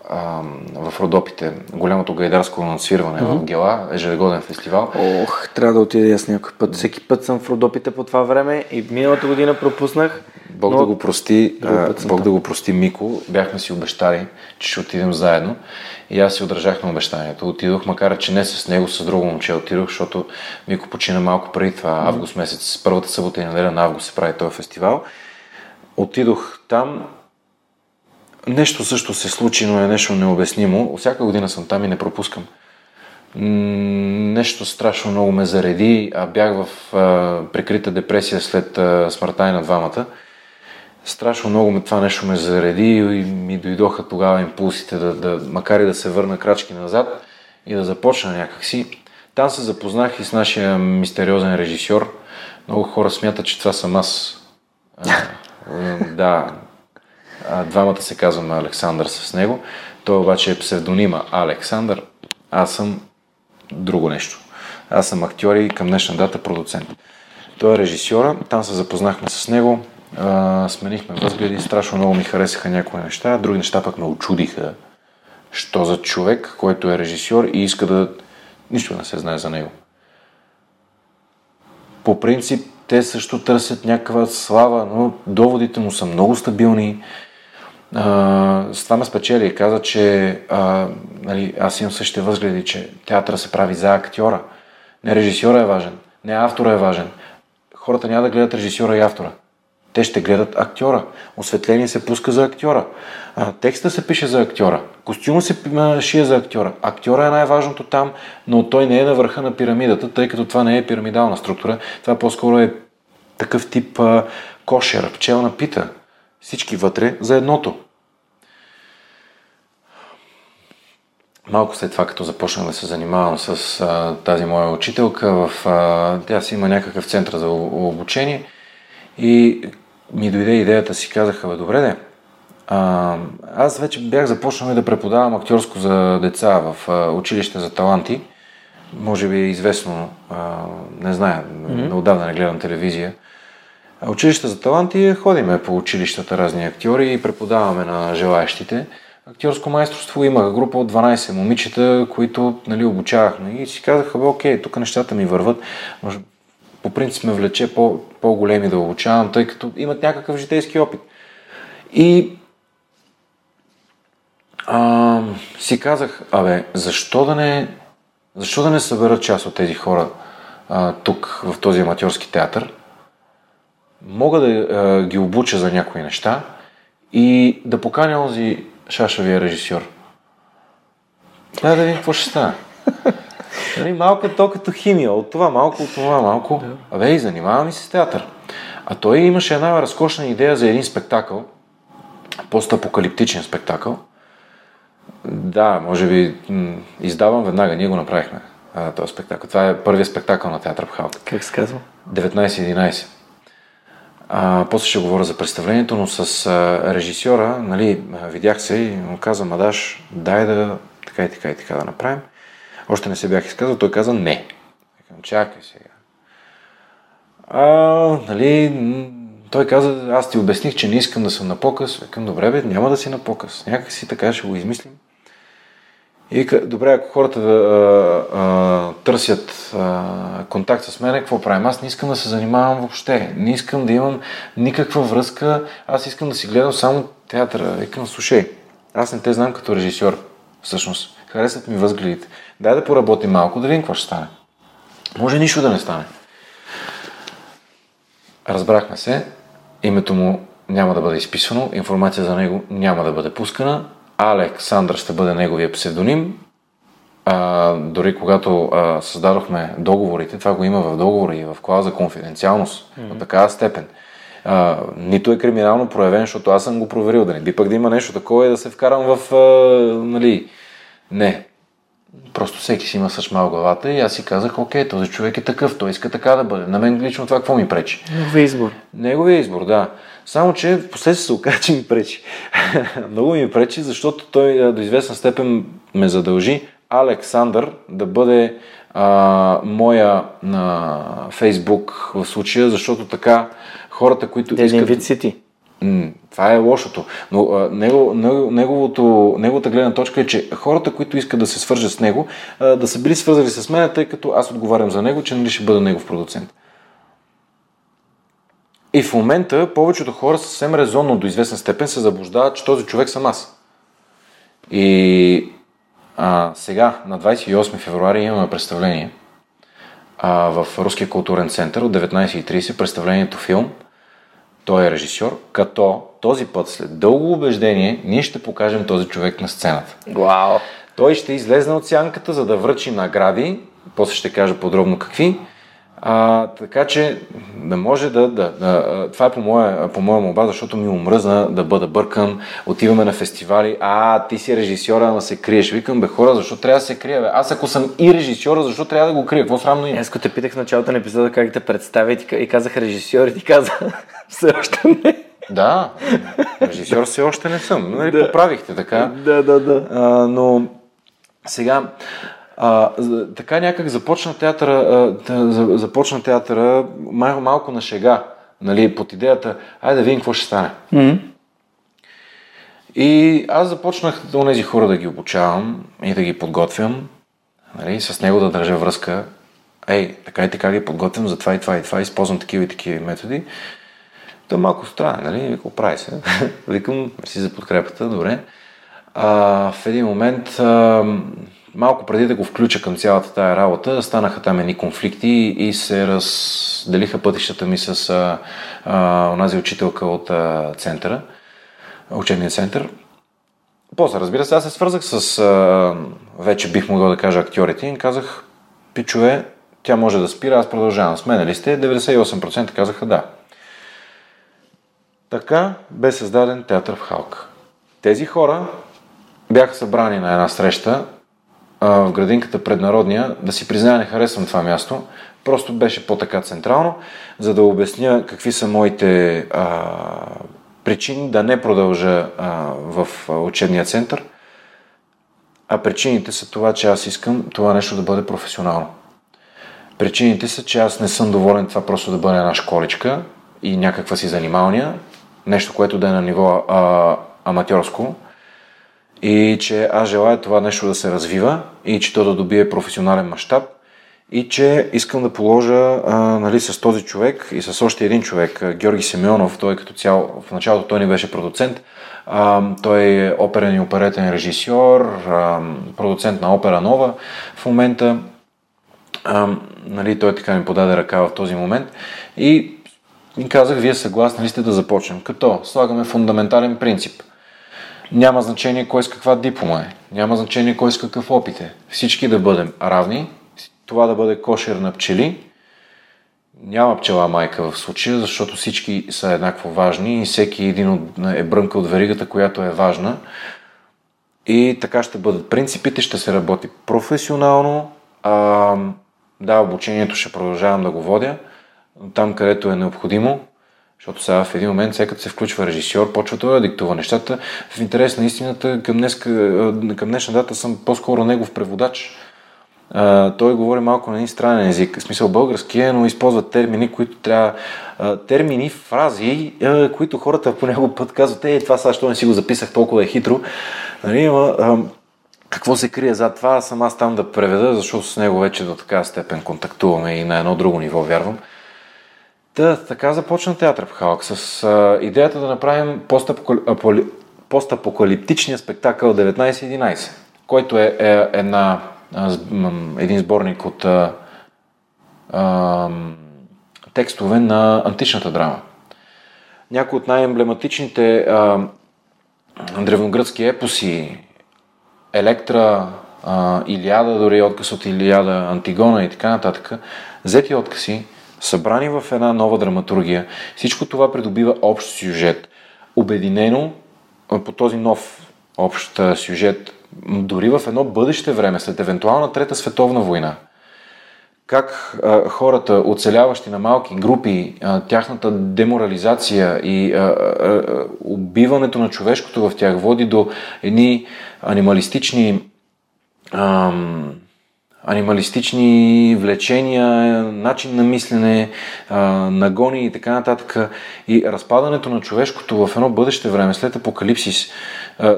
а, в Родопите, голямото гайдарско насвирване в Гела, ежегоден фестивал. Ох, трябва да отида аз някой път. Всеки път съм в Родопите по това време и миналата година пропуснах. Бог но- да го прости, а, Бог да го прости Мико. Бяхме си обещали, че ще отидем заедно. И аз си удържах на обещанието. Отидох, макар че не с него, с друго момче отидох, защото Мико почина малко преди това, август месец, първата събота и неделя на август се прави този фестивал. Отидох там. Нещо също се случи, но е нещо необяснимо. Всяка година съм там и не пропускам. Нещо страшно много ме зареди, а бях в а, прикрита депресия след а, смъртта и на двамата. Страшно много ме, това нещо ме зареди и ми дойдоха тогава импулсите, да, да, макар и да се върна крачки назад и да започна някакси. Там се запознах и с нашия мистериозен режисьор. Много хора смятат, че това съм аз. А, [laughs] да, двамата се казваме Александър с него. Той обаче е псевдонима Александър. Аз съм друго нещо. Аз съм актьор и към днешна дата продуцент. Той е режисьора, там се запознахме с него, а, сменихме възгледи, страшно много ми харесаха някои неща, други неща пък ме очудиха. Що за човек, който е режисьор и иска да... Нищо не се знае за него. По принцип, те също търсят някаква слава, но доводите му са много стабилни. А, спечели и каза, че а, нали, аз имам същите възгледи, че театъра се прави за актьора. Не режисьора е важен, не автора е важен. Хората няма да гледат режисьора и автора. Те ще гледат актьора. Осветление се пуска за актьора. А, текста се пише за актьора. Костюма се шие за актьора. Актьора е най-важното там, но той не е на върха на пирамидата, тъй като това не е пирамидална структура. Това по-скоро е такъв тип а, кошер, пчелна пита. Всички вътре за едното. Малко след това, като започнах да се занимавам с а, тази моя учителка, в, а, тя си има някакъв център за обучение и ми дойде идеята, си казаха, бе, добре де, а, аз вече бях започнал да преподавам актьорско за деца в а, училище за таланти. Може би е известно, а, не зная, mm-hmm. отдавна не гледам телевизия. Училище за таланти ходиме по училищата разни актьори и преподаваме на желаящите. Актьорско майсторство имах група от 12 момичета, които нали, обучавахме и си казаха, бе, окей, тук нещата ми върват. По принцип ме влече по, по-големи да обучавам, тъй като имат някакъв житейски опит. И а, си казах, абе, защо да не, защо да не събера част от тези хора а, тук в този аматьорски театър? Мога да а, ги обуча за някои неща и да поканя онзи шашавия режисьор. Дай да видим какво ще стане. [laughs] Нали, малко е то като химия. От това малко, от това малко. Абе, и занимавам се с театър. А той имаше една разкошна идея за един спектакъл, постапокалиптичен спектакъл. Да, може би издавам веднага, ние го направихме, този спектакъл. Това е първият спектакъл на театър Пхалк. Как се казва? 19-11. А, после ще говоря за представлението, но с а, режисьора, нали, видях се и му каза, Мадаш, дай да така и така и така да направим. Още не се бях изказал, той каза не. Викам, чакай сега. А, нали, той каза, аз ти обясних, че не искам да съм на показ. Викам, добре, бе, няма да си на показ. Някак си така ще го измислим. И добре, ако хората да а, а, търсят а, контакт с мен, какво правим? Аз не искам да се занимавам въобще. Не искам да имам никаква връзка. Аз искам да си гледам само театъра. Викам, слушай, аз не те знам като режисьор, всъщност. Харесват ми възгледите. Дай да поработим малко, да видим какво ще стане. Може нищо да не стане. Разбрахме се, името му няма да бъде изписано, информация за него няма да бъде пускана, Александър ще бъде неговия псевдоним. А, дори когато а, създадохме договорите, това го има в договора и в клауза конфиденциалност, mm-hmm. в такава степен. А, нито е криминално проявен, защото аз съм го проверил, да не би пък да има нещо такова и да се вкарам в, а, нали, не. Просто всеки си има съчмал главата и аз си казах, окей, този човек е такъв, той иска така да бъде. На мен лично това какво ми пречи? Неговия избор. Неговия избор, да. Само, че в последствие се оказа, че ми пречи. [laughs] Много ми пречи, защото той до известна степен ме задължи Александър да бъде а, моя на Фейсбук в случая, защото така хората, които Един искат... вид си ти. Това е лошото. Но а, него, неговото, неговата гледна точка е, че хората, които искат да се свържат с него, а, да са били свързали с мен, тъй като аз отговарям за него, че нали ще бъда негов продуцент. И в момента повечето хора съвсем резонно до известна степен се заблуждават, че този човек съм аз. И а, сега, на 28 февруари, имаме представление а, в Руския културен център от 19.30, представлението филм – той е режисьор, като този път след дълго убеждение ние ще покажем този човек на сцената. Вау! Той ще излезне от сянката, за да връчи награди, после ще кажа подробно какви, а, така че да може да, да, да това е по моя, по моя молба, защото ми омръзна да бъда бъркан, отиваме на фестивали, а ти си режисьора, ама се криеш. Викам, бе хора, защо трябва да се крия? Бе? Аз ако съм и режисьора, защо трябва да го крия? Какво срамно има? Аз те питах в началото на епизода как те представя и казах режисьор и ти каза, [laughs] все още не. Да, режисьор все още не съм. Нали, да. Поправихте така. Да, да, да. А, но сега, а, така някак започна театъра, а, започна театъра мал, малко на шега, нали, под идеята, айде да видим какво ще стане. Mm-hmm. И аз започнах до тези хора да ги обучавам и да ги подготвям, нали, с него да държа връзка. Ей, така и така ги подготвям за това и това и това, използвам такива и такива методи. То е малко странно, нали? Викам, прави се. [laughs] Викам, мерси за подкрепата, добре. А, в един момент а, малко преди да го включа към цялата тая работа, станаха там едни конфликти и се разделиха пътищата ми с а, онази учителка от а, центъра, учебния център. После, разбира се, аз се свързах с, а, вече бих могъл да кажа, актьорите и казах, пичове, тя може да спира, аз продължавам. С мен ли нали сте? 98% казаха да. Така бе създаден театър в Халк. Тези хора бяха събрани на една среща в градинката пред Народния, да си призная, не харесвам това място, просто беше по-така централно, за да обясня какви са моите а, причини да не продължа а, в учебния център. А причините са това, че аз искам това нещо да бъде професионално. Причините са, че аз не съм доволен това просто да бъде една школичка и някаква си занималния, нещо, което да е на ниво а, аматьорско, и че аз желая това нещо да се развива и че то да добие професионален мащаб и че искам да положа а, нали, с този човек и с още един човек, Георги Семенов, той като цяло, в началото той ни беше продуцент, а, той е оперен и оперетен режисьор, а, продуцент на Опера Нова в момента. А, нали, той така ми подаде ръка в този момент и им казах, вие съгласни ли сте да започнем? Като слагаме фундаментален принцип. Няма значение кой с каква диплома е, няма значение кой с какъв опит е. Всички да бъдем равни, това да бъде кошер на пчели. Няма пчела майка в случая, защото всички са еднакво важни и всеки един от, е брънка от веригата, която е важна. И така ще бъдат принципите, ще се работи професионално. А, да, обучението ще продължавам да го водя там, където е необходимо, защото сега в един момент, сега като се включва режисьор, почва той да диктува нещата. В интерес на истината, към, днес, към днешна дата съм по-скоро негов преводач. А, той говори малко на един странен език, в смисъл български е, но използва термини, които трябва... А, термини, фрази, а, които хората по него път казват, е, това сега, що не си го записах, толкова е хитро. Нали, а, какво се крие зад това, съм аз там да преведа, защото с него вече до такава степен контактуваме и на едно друго ниво, вярвам. Та, така започна театър в Халк с а, идеята да направим постапокалиптичния спектакъл 1911, който е, е една, един сборник от а, а, текстове на античната драма. Някои от най-емблематичните а, древногръцки епоси, Електра, а, Илиада, дори отказ от Илиада, Антигона и така нататък, взети откази, събрани в една нова драматургия. Всичко това придобива общ сюжет, обединено по този нов общ сюжет, дори в едно бъдеще време, след евентуална Трета световна война. Как а, хората, оцеляващи на малки групи, а, тяхната деморализация и а, а, убиването на човешкото в тях води до едни анималистични ам, анималистични влечения, начин на мислене, нагони и така нататък. И разпадането на човешкото в едно бъдеще време, след апокалипсис,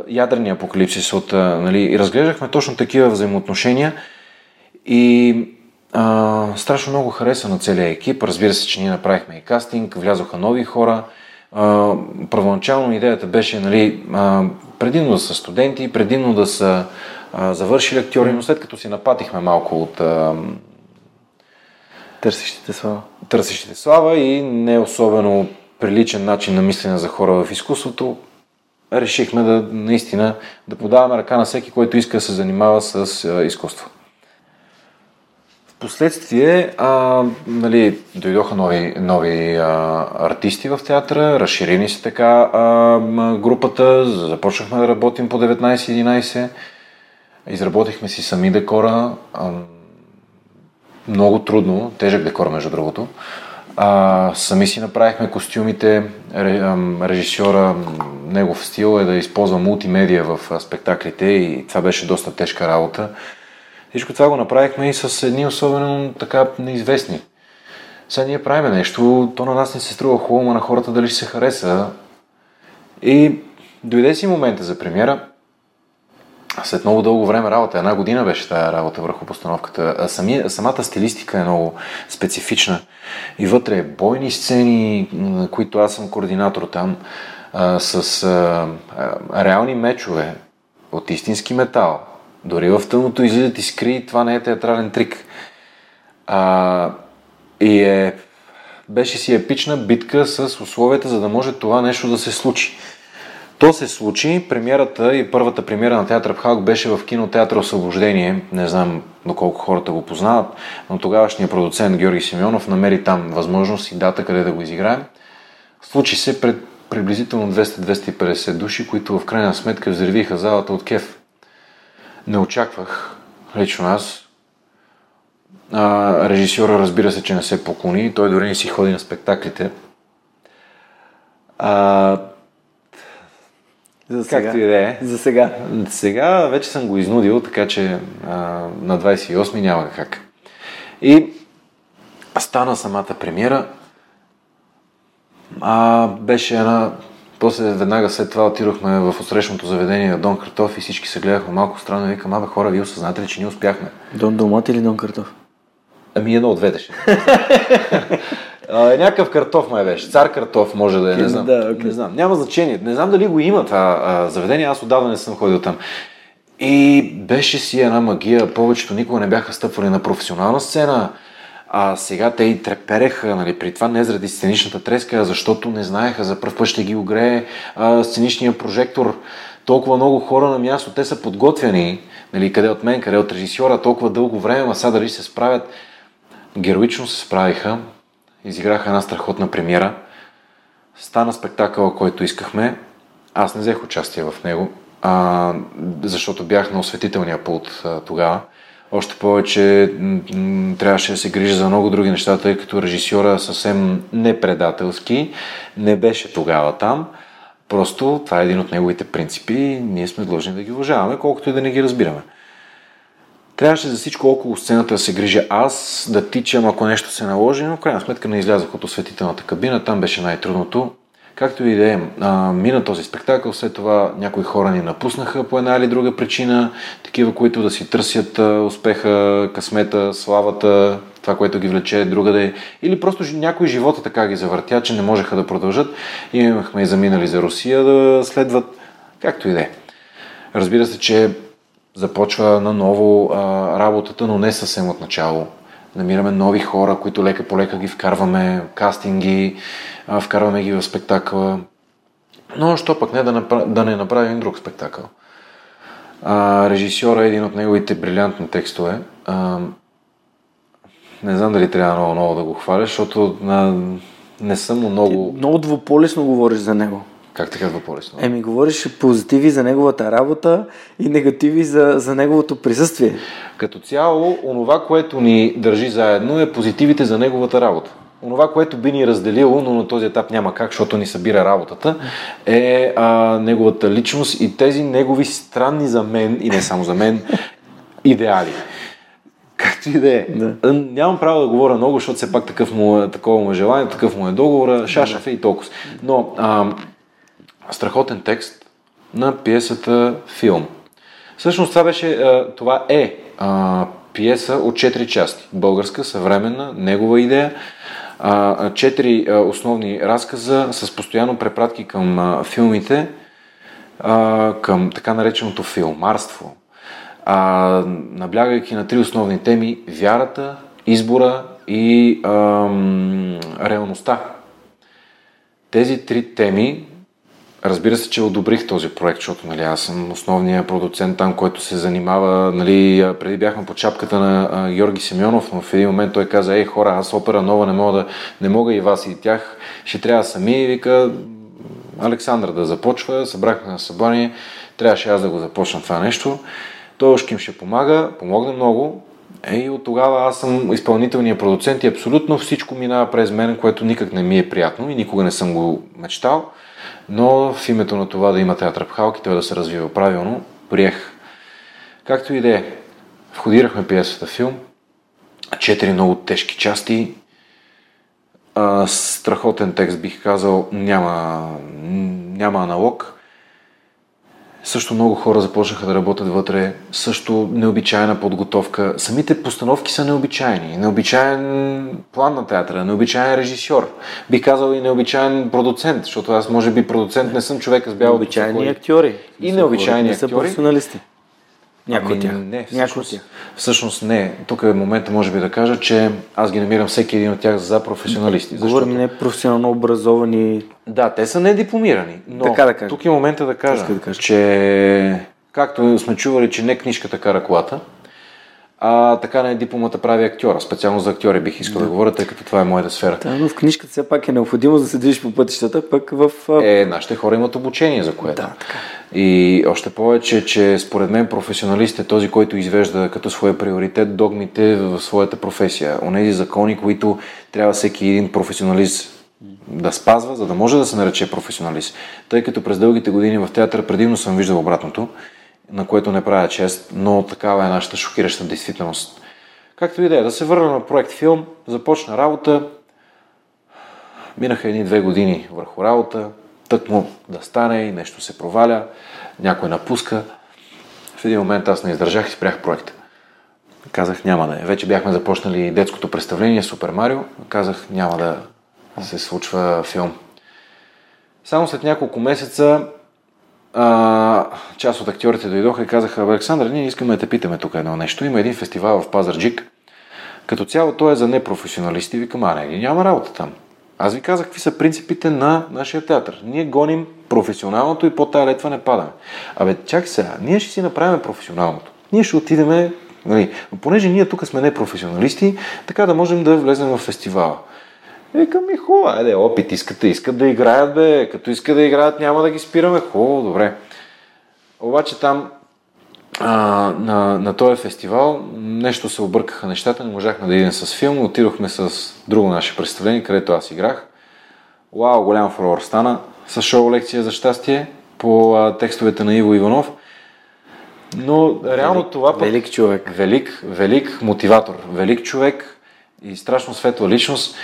ядрения апокалипсис, от, нали, разглеждахме точно такива взаимоотношения и а, страшно много хареса на целия екип. Разбира се, че ние направихме и кастинг, влязоха нови хора. А, първоначално идеята беше нали, а, предимно да са студенти, предимно да са а, завършили актьори, но след като си напатихме малко от а, търсещите слава. Търсещите слава и не особено приличен начин на мислене за хора в изкуството, решихме да наистина да подаваме ръка на всеки, който иска да се занимава с а, изкуство. Впоследствие а, нали, дойдоха нови, нови а, артисти в театъра, разширени се така а, групата, започнахме да работим по 19-11 Изработихме си сами декора. Много трудно, тежък декор между другото. А, сами си направихме костюмите, режисьора, негов стил е да използва мултимедия в спектаклите и това беше доста тежка работа. Всичко това го направихме и с едни особено така неизвестни. Сега ние правиме нещо, то на нас не се струва хубаво, на хората дали ще се хареса. И дойде си момента за премиера, след много дълго време работа, една година беше тази работа върху постановката. А сами, самата стилистика е много специфична. И вътре е бойни сцени, на които аз съм координатор там, а, с а, реални мечове от истински метал. Дори в тъмното излизат искри, това не е театрален трик. А, и е, беше си епична битка с условията, за да може това нещо да се случи. То се случи, премиерата и първата премиера на театър Халк беше в кинотеатър Освобождение. Не знам доколко хората го познават, но тогавашният продуцент Георги Симеонов намери там възможност и дата къде да го изиграем. Случи се пред приблизително 200-250 души, които в крайна сметка взривиха залата от кеф. Не очаквах, лично аз. А, режисьора разбира се, че не се поклони, той дори не си ходи на спектаклите. А, за сега. Както и да е. За сега. Сега вече съм го изнудил, така че а, на 28 няма как. И стана самата премиера. А, беше една... После веднага след това отидохме в отсрещното заведение на Дон Картоф и всички се гледаха малко странно и викам, абе хора, вие осъзнате ли, че ние успяхме? Дон Домат или Дон Картоф? Ами едно от двете ще. [laughs] А, някакъв картоф май беше. Цар картоф може да е, не знам. Да, okay. Не знам. Няма значение. Не знам дали го има това а, заведение. Аз отдавна не съм ходил там. И беше си една магия. Повечето никога не бяха стъпвали на професионална сцена. А сега те и трепереха, нали, при това не заради сценичната треска, защото не знаеха, за първ път ще ги огрее а, сценичния прожектор. Толкова много хора на място, те са подготвени, нали, къде от мен, къде от режисьора, толкова дълго време, а сега дали се справят. Героично се справиха, изиграха една страхотна премиера. Стана спектакъл, който искахме. Аз не взех участие в него, а, защото бях на осветителния пулт а, тогава. Още повече трябваше да се грижа за много други неща, тъй като режисьора съвсем непредателски не беше тогава там. Просто това е един от неговите принципи и ние сме длъжни да ги уважаваме, колкото и да не ги разбираме. Трябваше за всичко около сцената да се грижа аз, да тичам, ако нещо се наложи, но в крайна сметка не излязах от осветителната кабина, там беше най-трудното. Както и да е, мина този спектакъл, след това някои хора ни напуснаха по една или друга причина, такива, които да си търсят успеха, късмета, славата, това, което ги влече другаде, или просто някои живота така ги завъртя, че не можеха да продължат и имахме и заминали за Русия да следват, както и да е. Разбира се, че започва наново а, работата, но не съвсем от начало. Намираме нови хора, които лека по лека ги вкарваме, кастинги, а, вкарваме ги в спектакъла. Но що пък не да, направ... да не направим друг спектакъл. А, режисьора е един от неговите брилянтни текстове. А, не знам дали трябва много, много да го хваля, защото а, не съм много... Много двуполисно говориш за него. Как така по-лесно? Еми, говориш позитиви за неговата работа и негативи за, за неговото присъствие. Като цяло, онова, което ни държи заедно е позитивите за неговата работа. Онова, което би ни разделило, но на този етап няма как, защото ни събира работата, е а, неговата личност и тези негови странни за мен, и не само за мен, [laughs] идеали. Както и да е. Да. Нямам право да говоря много, защото все пак такъв му е, такова му е желание, такъв му е договора, шашаф е и толкова. Но а, страхотен текст на пиесата Филм. Всъщност това беше, това е пиеса от четири части. Българска, съвременна, негова идея. Четири основни разказа с постоянно препратки към филмите, към така нареченото филмарство. Наблягайки на три основни теми вярата, избора и реалността. Тези три теми Разбира се, че одобрих този проект, защото нали, аз съм основният продуцент там, който се занимава. Нали, преди бяхме под шапката на Георги Семенов, но в един момент той каза, ей хора, аз опера нова не мога, да, не мога и вас и тях, ще трябва сами. И вика, Александър да започва, събрахме на събрание, трябваше аз да го започна това нещо. Той още им ще помага, помогна много. Е, и от тогава аз съм изпълнителният продуцент и абсолютно всичко минава през мен, което никак не ми е приятно и никога не съм го мечтал. Но в името на това да има театър Пхалки, той да се развива правилно, приех. Както и да е, входирахме пиесата в филм, четири много тежки части, а, страхотен текст бих казал, няма, няма аналог. Също много хора започнаха да работят вътре, също необичайна подготовка. Самите постановки са необичайни. Необичайен план на театъра, необичайен режисьор. Би казал и необичайен продуцент, защото аз може би продуцент не съм човек с бяло Необичайни актьори. И необичайни. Не са професионалисти. Някои от ами, тях. Не, всъщност, всъщност не. Тук е момента, може би да кажа, че аз ги намирам всеки един от тях за професионалисти. Говорим не професионално образовани. Да, те са недипломирани. Но така да кажа. тук е момента да кажа, да кажа, че както сме чували, че не книжката кара колата, а така не дипломата прави актьора. Специално за актьори бих искал да, да говоря, тъй като това е моята сфера. Да, но в книжката все пак е необходимо да се движиш по пътищата, пък в... Е, нашите хора имат обучение за което. Да, така. И още повече, че според мен професионалист е този, който извежда като своя приоритет догмите в своята професия. Онези закони, които трябва всеки един професионалист да спазва, за да може да се нарече професионалист. Тъй като през дългите години в театър предимно съм виждал обратното на което не правя чест, но такава е нашата шокираща действителност. Както и да е, да се върна на проект филм, започна работа, минаха едни-две години върху работа, тък му да стане и нещо се проваля, някой напуска. В един момент аз не издържах и спрях проекта. казах няма да е. Вече бяхме започнали детското представление Супер Марио, казах няма да се случва филм. Само след няколко месеца а, част от актьорите дойдоха и казаха, Александър, ние искаме да те питаме тук едно нещо. Има един фестивал в Пазарджик. Като цяло той е за непрофесионалисти. Викам, а не, няма работа там. Аз ви казах какви са принципите на нашия театър. Ние гоним професионалното и по тая летва не падаме. Абе, чакай сега, ние ще си направим професионалното. Ние ще отидеме, нали, понеже ние тук сме непрофесионалисти, така да можем да влезем в фестивала. Викам ми, хубаво, айде, опит, искат, искат да играят, бе, като искат да играят, няма да ги спираме, хубаво, добре. Обаче там а, на, на този фестивал нещо се объркаха нещата, не можахме да идем с филм, отидохме с друго наше представление, където аз играх. Вау, голям фурор стана с шоу лекция за щастие по а, текстовете на Иво Иванов. Но реално велик, това пък... Велик човек. Велик, велик мотиватор, велик човек и страшно светла личност.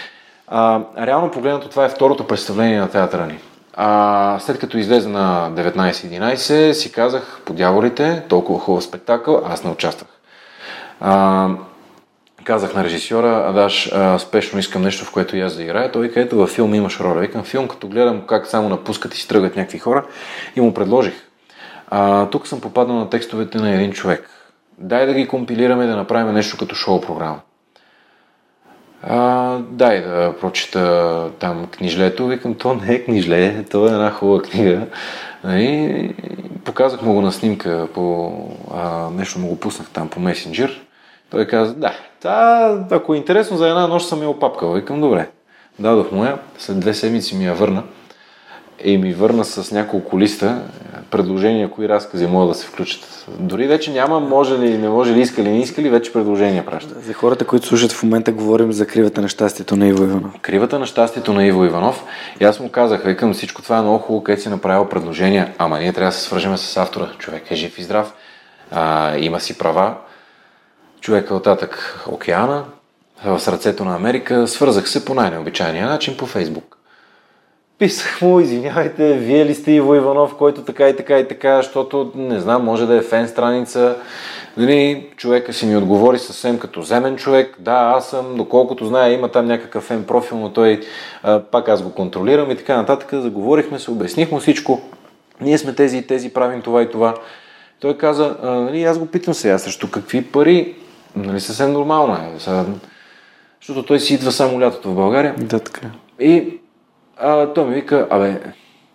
А, реално погледнато това е второто представление на театъра ни. А, след като излезе на 19.11 си казах по дяволите, толкова хубав спектакъл, аз не участвах. А, казах на режисьора, Адаш, а, спешно искам нещо, в което и аз да играя. Той вика, ето във филм имаш роля. Викам филм, като гледам как само напускат и си тръгват някакви хора и му предложих. А, тук съм попаднал на текстовете на един човек. Дай да ги компилираме, да направим нещо като шоу програма. А, дай да прочита там книжлето. Викам, то не е книжле, то е една хубава книга. И показах му го на снимка, по, а, нещо му го пуснах там по месенджер. Той каза, да, та, ако е интересно за една нощ съм я опапкал. Викам, добре. Дадох му я, след две седмици ми я върна и ми върна с няколко листа предложения, кои разкази могат да се включат. Дори вече няма може ли, не може ли, иска ли, не иска ли, вече предложения пращат. За хората, които слушат в момента, говорим за кривата на щастието на Иво Иванов. Кривата на щастието на Иво Иванов. И аз му казах, викам, всичко това е много хубаво, където си направил предложения, ама ние трябва да се свържем с автора. Човек е жив и здрав, а, има си права. Човек е оттатък океана, в сърцето на Америка, свързах се по най-необичайния начин по Фейсбук. Писах му, извинявайте, вие ли сте Иво Иванов, който така и така и така, защото не знам, може да е фен страница. Дали човека си ми отговори съвсем като земен човек. Да, аз съм, доколкото знае, има там някакъв фен профил, но той а, пак аз го контролирам и така нататък. Заговорихме се, обясних му всичко. Ние сме тези и тези, правим това и това. Той каза, а, нали, аз го питам сега, срещу какви пари? Нали, съвсем нормално е. Сега, защото той си идва само лятото в България. Да, така. И а, той ми вика, абе,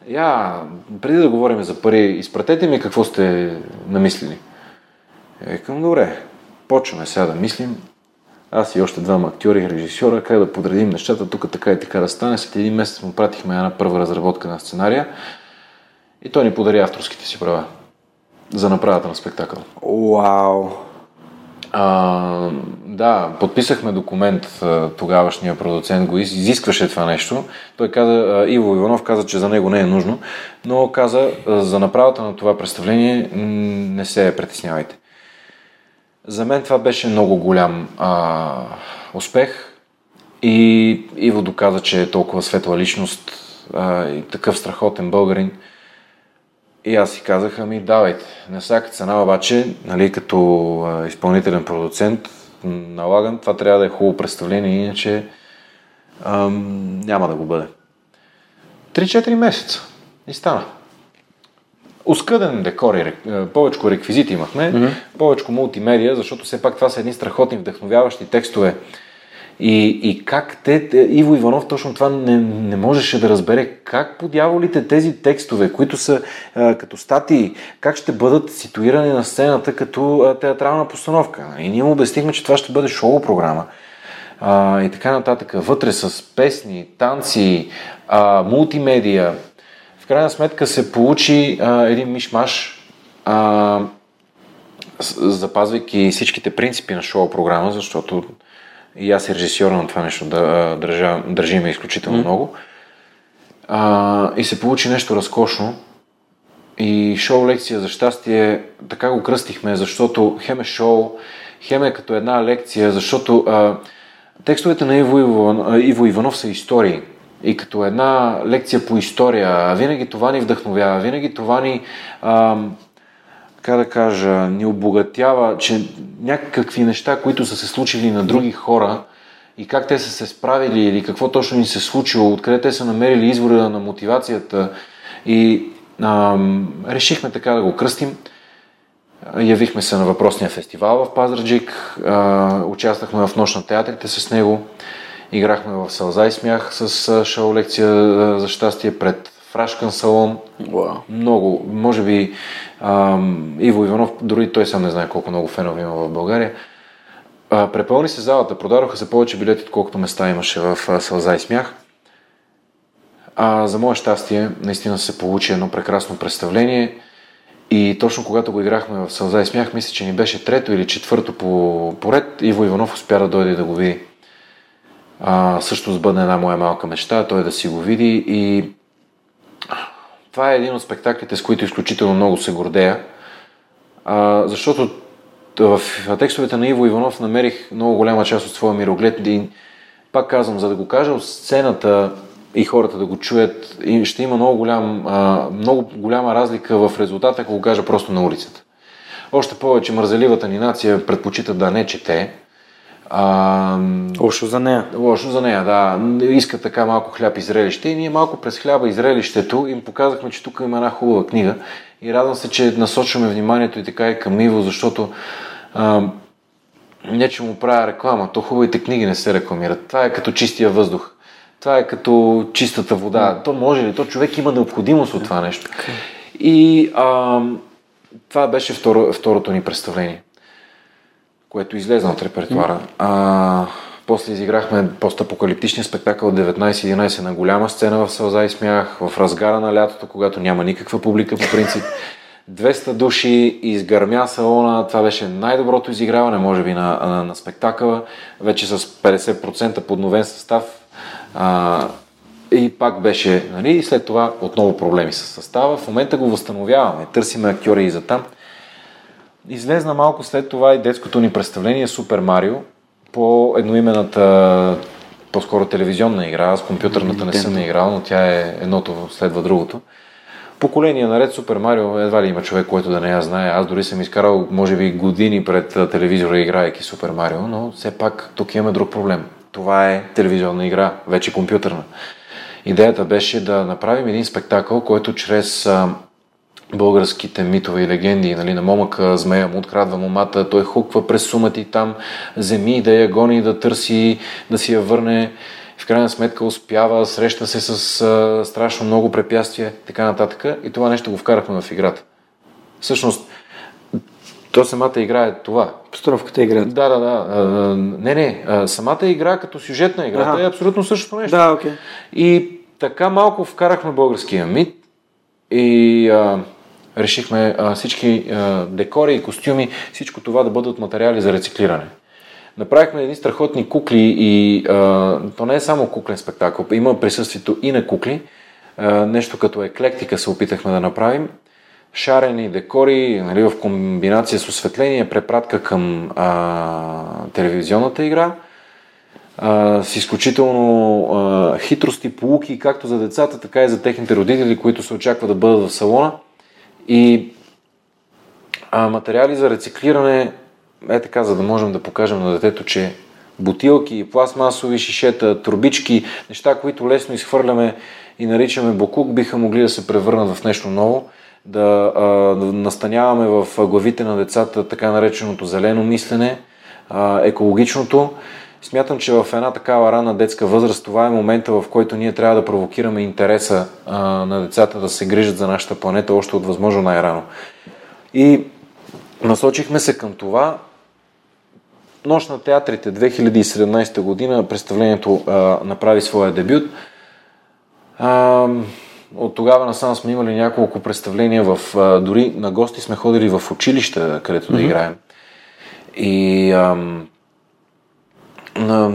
я, преди да говорим за пари, изпратете ми какво сте намислили. И викам, добре, почваме сега да мислим. Аз и още двама актьори и режисьора, как да подредим нещата, тук така и така да стане. След един месец му пратихме една първа разработка на сценария и той ни подари авторските си права за направата на спектакъл. Вау! А, да, подписахме документ, тогавашния продуцент го изискваше това нещо. Той каза, Иво Иванов каза, че за него не е нужно, но каза, за направата на това представление не се притеснявайте. За мен това беше много голям а, успех и Иво доказа, че е толкова светла личност а, и такъв страхотен българин – и аз си казах, ами давайте. На всяка цена обаче, нали, като изпълнителен продуцент, налагам, това трябва да е хубаво представление, иначе ам, няма да го бъде. 3-4 месеца и стана. Оскъден декор и повече реквизити имахме, mm-hmm. повече мултимедия, защото все пак това са едни страхотни вдъхновяващи текстове и, и как те, Иво Иванов точно това не, не можеше да разбере. Как по дяволите тези текстове, които са а, като статии, как ще бъдат ситуирани на сцената като а, театрална постановка. И ние му обяснихме, че това ще бъде шоу програма. А, и така нататък. Вътре с песни, танци, а, мултимедия. В крайна сметка се получи а, един мишмаш, а, запазвайки всичките принципи на шоу програма, защото и аз и режисьора на това нещо да, държа, държиме изключително mm. много. А, и се получи нещо разкошно. И шоу лекция за щастие, така го кръстихме, защото хем е шоу, хем е като една лекция, защото а, текстовете на Иво, Иво, Иво Иванов са истории. И като една лекция по история, винаги това ни вдъхновява, винаги това ни а, така да кажа, ни обогатява, че някакви неща, които са се случили на други хора и как те са се справили или какво точно ни се е случило, откъде те са намерили извора на мотивацията и ам, решихме така да го кръстим. Явихме се на въпросния фестивал в Пазраджик, а, участвахме в нощ на театрите с него, играхме в Сълза и смях с шоу лекция за щастие пред Фрашкан салон. Wow. Много, може би ам, Иво Иванов, дори той сам не знае колко много фенове има в България. А, препълни се залата, продадоха се повече билети, отколкото места имаше в а, Сълза и смях. А, за мое щастие, наистина се получи едно прекрасно представление – и точно когато го играхме в Сълза и смях, мисля, че ни беше трето или четвърто по поред, Иво Иванов успя да дойде да го види. А, също сбъдна една моя малка мечта, той да си го види и това е един от спектаклите, с които изключително много се гордея, а, защото в текстовете на Иво Иванов намерих много голяма част от своя мироглед и пак казвам, за да го кажа от сцената и хората да го чуят, ще има много, голям, а, много голяма разлика в резултата, ако го кажа просто на улицата. Още повече мързеливата ни нация предпочита да не чете. А, лошо за нея. Лошо за нея, да. Иска така малко хляб и зрелище. И ние малко през хляба и зрелището им показахме, че тук има една хубава книга. И радвам се, че насочваме вниманието и така и към Иво, защото а, не, че му правя реклама, то хубавите книги не се рекламират. Това е като чистия въздух. Това е като чистата вода. То може ли? То човек има необходимост от това нещо. Okay. И а, това беше второ, второто ни представление, което излезна от репертуара. А, после изиграхме постапокалиптичния спектакъл 19-11 на голяма сцена в Сълза и смях, в разгара на лятото, когато няма никаква публика по принцип. 200 души, изгърмя салона, това беше най-доброто изиграване, може би, на, на, на спектакъла, вече с 50% подновен състав, а, и пак беше, нали, след това отново проблеми с състава. В момента го възстановяваме, търсиме актьори и за там. Излезна малко след това и детското ни представление Супер Марио по едноимената, по-скоро телевизионна игра. Аз компютърната не съм играл, но тя е едното следва другото. Поколение наред Супер Марио, едва ли има човек, който да не я знае. Аз дори съм изкарал, може би, години пред телевизора, играйки Супер Марио, но все пак тук имаме друг проблем това е телевизионна игра, вече компютърна. Идеята беше да направим един спектакъл, който чрез българските митове и легенди, нали, на момъка змея му открадва момата, той хуква през сумати там, земи да я гони, да търси, да си я върне. В крайна сметка успява, среща се с а, страшно много препятствия, така нататък. И това нещо го вкарахме в играта. Всъщност, то самата игра е това. Постановката е игра. Да, да, да. А, не, не. А, самата игра като сюжетна игра ага. е абсолютно същото нещо. Да, окей. Okay. И така малко вкарахме българския мит и а, решихме всички декори и костюми, всичко това да бъдат материали за рециклиране. Направихме едни страхотни кукли и а, то не е само куклен спектакъл, има присъствието и на кукли. А, нещо като еклектика се опитахме да направим шарени декори, нали, в комбинация с осветление, препратка към а, телевизионната игра, а, с изключително а, хитрост и полуки, както за децата, така и за техните родители, които се очаква да бъдат в салона. И а, материали за рециклиране, е така, за да можем да покажем на детето, че бутилки, пластмасови шишета, турбички, неща, които лесно изхвърляме и наричаме бокук, биха могли да се превърнат в нещо ново да, а, настаняваме в главите на децата така нареченото зелено мислене, а, екологичното. Смятам, че в една такава рана детска възраст това е момента, в който ние трябва да провокираме интереса а, на децата да се грижат за нашата планета още от възможно най-рано. И насочихме се към това. Нощ на театрите 2017 година представлението а, направи своя дебют. А, от тогава насам сме имали няколко представления в... Дори на гости сме ходили в училища, където mm-hmm. да играем. И ам, на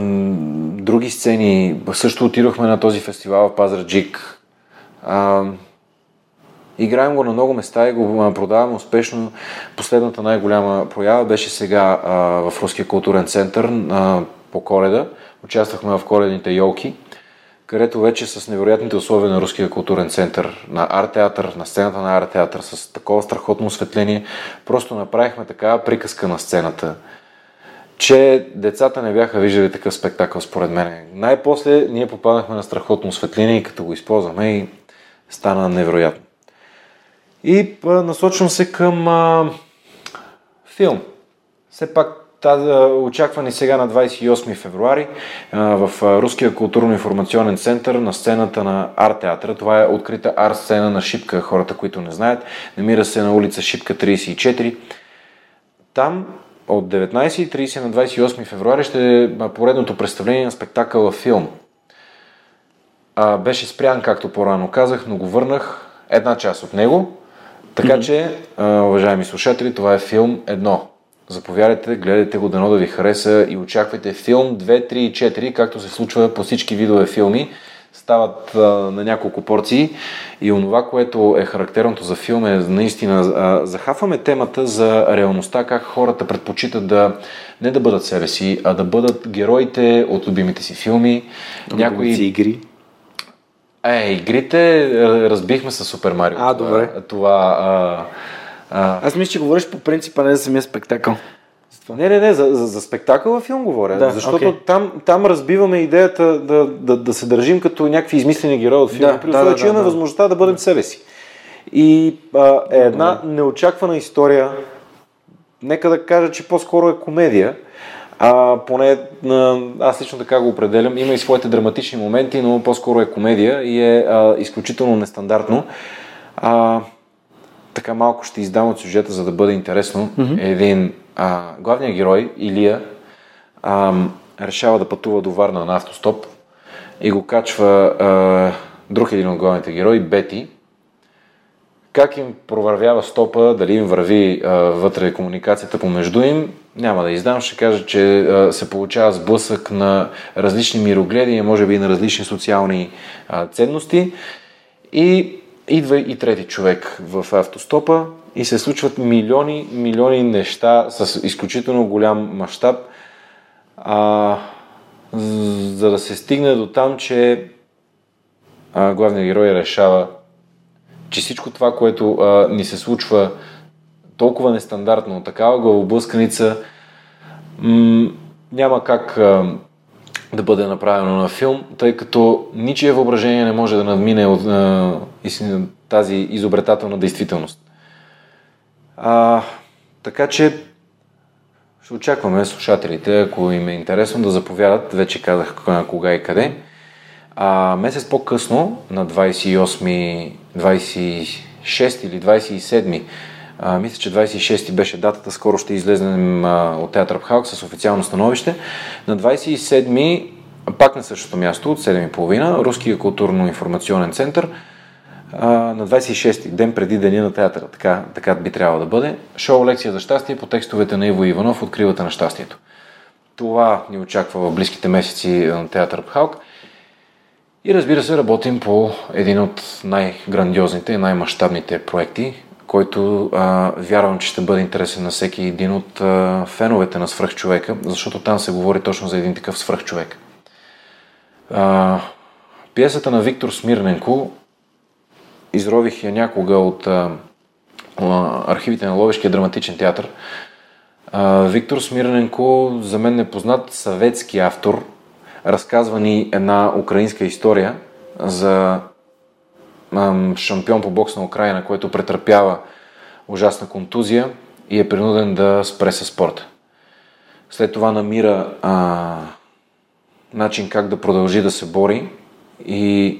други сцени също отидохме на този фестивал в Пазраджик. Ам, играем го на много места и го продаваме успешно. Последната най-голяма проява беше сега а, в Руския културен център а, по коледа. Участвахме в коледните йолки където вече с невероятните условия на Руския културен център, на арт-театър, на сцената на арт-театър, с такова страхотно осветление, просто направихме такава приказка на сцената, че децата не бяха виждали такъв спектакъл, според мен. Най-после ние попаднахме на страхотно осветление и като го използваме и стана невероятно. И насочвам се към а, филм. Все пак тази, очаква сега на 28 февруари а, в Руския културно-информационен център на сцената на арт театъра. Това е открита арт сцена на Шипка, хората, които не знаят. Намира се на улица Шипка 34. Там от 19.30 на 28 февруари ще е поредното представление на спектакъла филм. А, беше спрян, както по-рано казах, но го върнах една част от него. Така че, уважаеми слушатели, това е филм едно. Заповядайте, гледайте го, дано да ви хареса и очаквайте филм 2, 3 и 4, както се случва по всички видове филми. Стават а, на няколко порции и онова, което е характерното за филм е наистина а, захафваме темата за реалността, как хората предпочитат да не да бъдат себе си, а да бъдат героите от любимите си филми. Някои игри. Е, игрите разбихме с Супер Марио. А, добре. Това, а, а... Аз мисля, че говориш по принципа не за самия спектакъл. Не, не, не, за, за, за спектакъла филм говоря. Да, защото okay. там, там разбиваме идеята да, да, да се държим като някакви измислени герои от филма, да, при условие, да, да, че имаме да. възможността да бъдем себе си. И а, е една неочаквана история, нека да кажа, че по-скоро е комедия, а поне аз лично така го определям. Има и своите драматични моменти, но по-скоро е комедия и е а, изключително нестандартно. А, така малко ще издам от сюжета, за да бъде интересно. Mm-hmm. Един а, главният герой, Илия, а, решава да пътува до Варна на автостоп и го качва а, друг един от главните герои, Бети. Как им провървява стопа, дали им върви а, вътре комуникацията помежду им, няма да издам. Ще кажа, че а, се получава сблъсък на различни мирогледия, може би и на различни социални а, ценности. И идва и трети човек в автостопа и се случват милиони, милиони неща с изключително голям мащаб, за да се стигне до там, че а, главният герой решава, че всичко това, което а, ни се случва толкова нестандартно, такава главоблъсканица, м- няма как а, да бъде направено на филм, тъй като ничие въображение не може да надмине от а, тази изобретателна действителност. А, така че ще очакваме слушателите, ако им е интересно да заповядат, вече казах кога и къде. А, месец по-късно, на 28, 26 или 27, а, мисля, че 26 беше датата, скоро ще излезнем а, от Театър Пхалк с официално становище. На 27 пак на същото място, от 7.30, Руския културно-информационен център, а, на 26-ти, ден преди деня на театъра, така, така би трябвало да бъде, шоу Лекция за щастие по текстовете на Иво Иванов от Кривата на щастието. Това ни очаква в близките месеци на театър Пхалк. И разбира се, работим по един от най-грандиозните и най-мащабните проекти, който а, вярвам, че ще бъде интересен на всеки един от а, феновете на свръхчовека, защото там се говори точно за един такъв свръхчовек. А, пиесата на Виктор Смирненко изрових я някога от а, архивите на Ловешкия драматичен театър. А, Виктор Смирненко, за мен непознат съветски автор, разказва ни една украинска история за шампион по бокс на Украина, който претърпява ужасна контузия и е принуден да спре със спорта. След това намира а, начин как да продължи да се бори и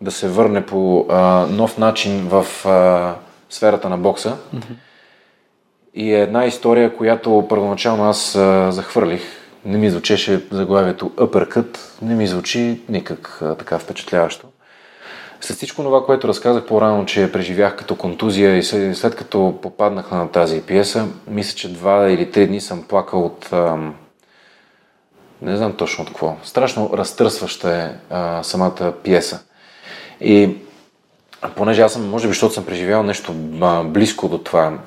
да се върне по а, нов начин в а, сферата на бокса. Mm-hmm. И е една история, която първоначално аз а, захвърлих. Не ми звучеше заглавието Uppercut, не ми звучи никак а, така впечатляващо. След всичко това, което разказах по-рано, че преживях като контузия и след, след като попаднах на тази пиеса, мисля, че два или три дни съм плакал от... Ам, не знам точно от какво. Страшно разтърсваща е а, самата пиеса. И понеже аз съм, може би, защото съм преживял нещо близко до това,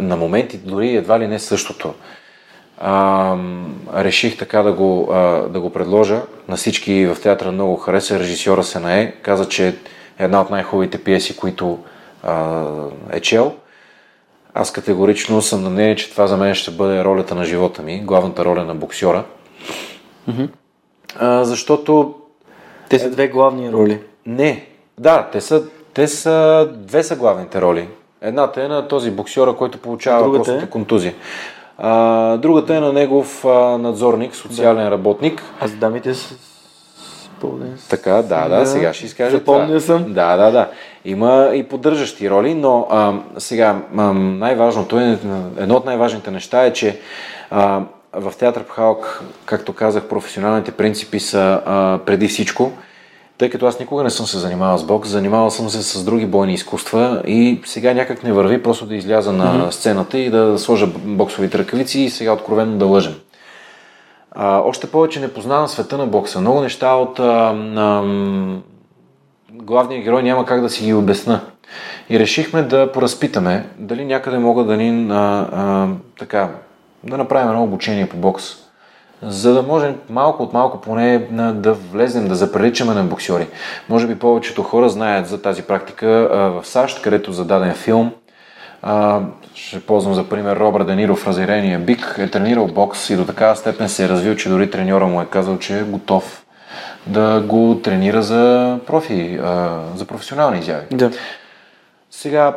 на моменти дори едва ли не същото. а, реших така да го, а, да го предложа. На всички в театъра много хареса. Режисьора се нае. Каза, че е една от най-хубавите пиеси, които а, е чел. Аз категорично съм на мнение, че това за мен ще бъде ролята на живота ми, главната роля на боксера. Мгм. А, защото Те са две главни роли. Не, да, те са, те са две са главните роли. Едната е на този боксера, който получава Другата простата е? контузия. А, другата е на негов а, надзорник, социален работник. А с дамите с... Си. Така, да, да, сега ще изкажа Запомнил това. съм. Да, да, да. Има и поддържащи роли, но а, сега а, най-важното е, едно от най-важните неща е, че а, в театър Пхалк, както казах, професионалните принципи са а, преди всичко, тъй като аз никога не съм се занимавал с бокс, занимавал съм се с други бойни изкуства и сега някак не върви просто да изляза на сцената и да сложа боксовите ръкавици и сега откровенно да лъжем. А, още повече не познавам света на бокса. Много неща от а, а, главния герой няма как да си ги обясна. И решихме да поразпитаме дали някъде могат да ни а, а, така, да направим едно обучение по бокс. За да можем малко от малко поне да влезем, да заприличаме на боксери. Може би повечето хора знаят за тази практика в САЩ, където за даден филм а, ще ползвам за пример Робърт Дениро в Разярения бик, е тренирал бокс и до такава степен се е развил, че дори треньора му е казал, че е готов да го тренира за профи, а, за професионални изяви. Да. Сега,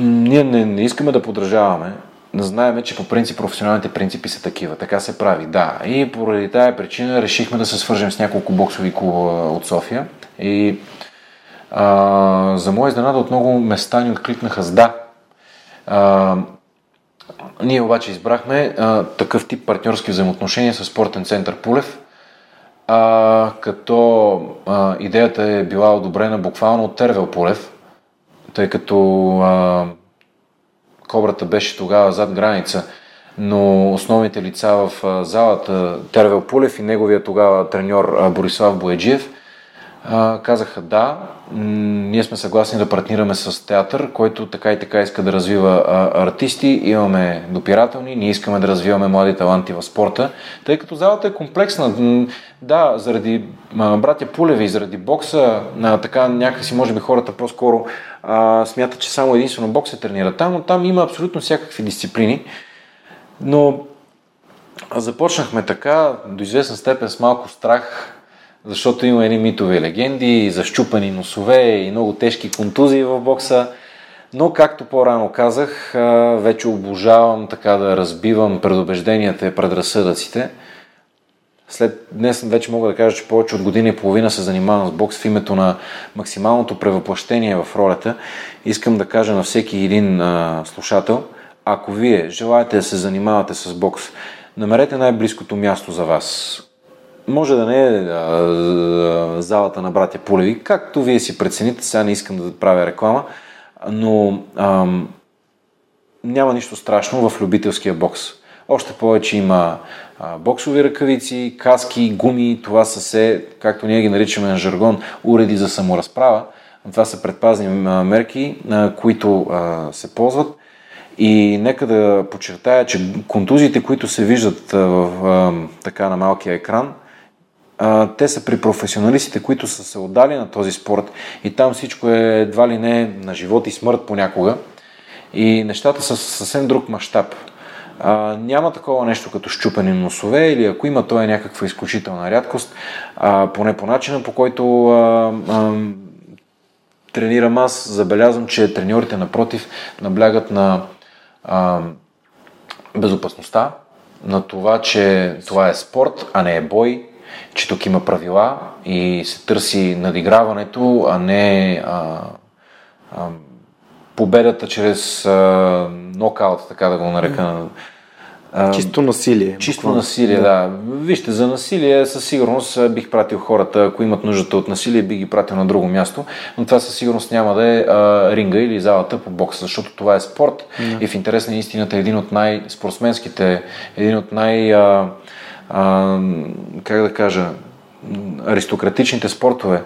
ние не, не искаме да подражаваме, знаеме, че по принцип професионалните принципи са такива. Така се прави, да. И поради тая причина решихме да се свържем с няколко боксови клуба от София. И а, за моя изненада от много места ни откликнаха с да. А, ние обаче избрахме а, такъв тип партньорски взаимоотношения с спортен център Пулев, а, като а, идеята е била одобрена буквално от Тервел Пулев, тъй като а, Кобрата беше тогава зад граница, но основните лица в залата, Тервел Пулев и неговия тогава треньор Борислав Боеджиев, казаха да, ние сме съгласни да партнираме с театър, който така и така иска да развива а, артисти, имаме допирателни, ние искаме да развиваме млади таланти в спорта, тъй като залата е комплексна. Да, заради а, братя Пулеви, заради бокса, а, така някакси може би хората по-скоро а, смятат, че само единствено бокс се тренира там, но там има абсолютно всякакви дисциплини. Но започнахме така, до известна степен с малко страх, защото има едни митови легенди, защупани носове и много тежки контузии в бокса. Но, както по-рано казах, вече обожавам така да разбивам предубежденията и предразсъдъците. След днес вече мога да кажа, че повече от година и половина се занимавам с бокс в името на максималното превъплъщение в ролята. Искам да кажа на всеки един а, слушател, ако вие желаете да се занимавате с бокс, намерете най-близкото място за вас. Може да не е залата на братя Пулеви, както вие си прецените, сега не искам да правя реклама, но ам, няма нищо страшно в любителския бокс. Още повече има а, боксови ръкавици, каски, гуми, това са се, както ние ги наричаме на жаргон, уреди за саморазправа. Това са предпазни мерки, а, които а, се ползват. И нека да подчертая, че контузиите, които се виждат в, така на малкия екран, те са при професионалистите, които са се отдали на този спорт и там всичко е едва ли не на живот и смърт понякога. И нещата са съвсем друг мащаб. А, няма такова нещо като щупени носове или ако има, то е някаква изключителна рядкост, а, поне по начина по който а, а, тренирам аз, забелязвам, че треньорите напротив наблягат на а, безопасността, на това, че това е спорт, а не е бой, че тук има правила и се търси надиграването, а не а, а, победата чрез а, нокаут, така да го нарека. А, Чисто насилие. Чисто буквално. насилие, да. Вижте, за насилие със сигурност бих пратил хората, ако имат нуждата от насилие, бих ги пратил на друго място, но това със сигурност няма да е а, ринга или залата по бокса, защото това е спорт и в интерес на истината е един от най-спортсменските, един от най- а, а, как да кажа, аристократичните спортове.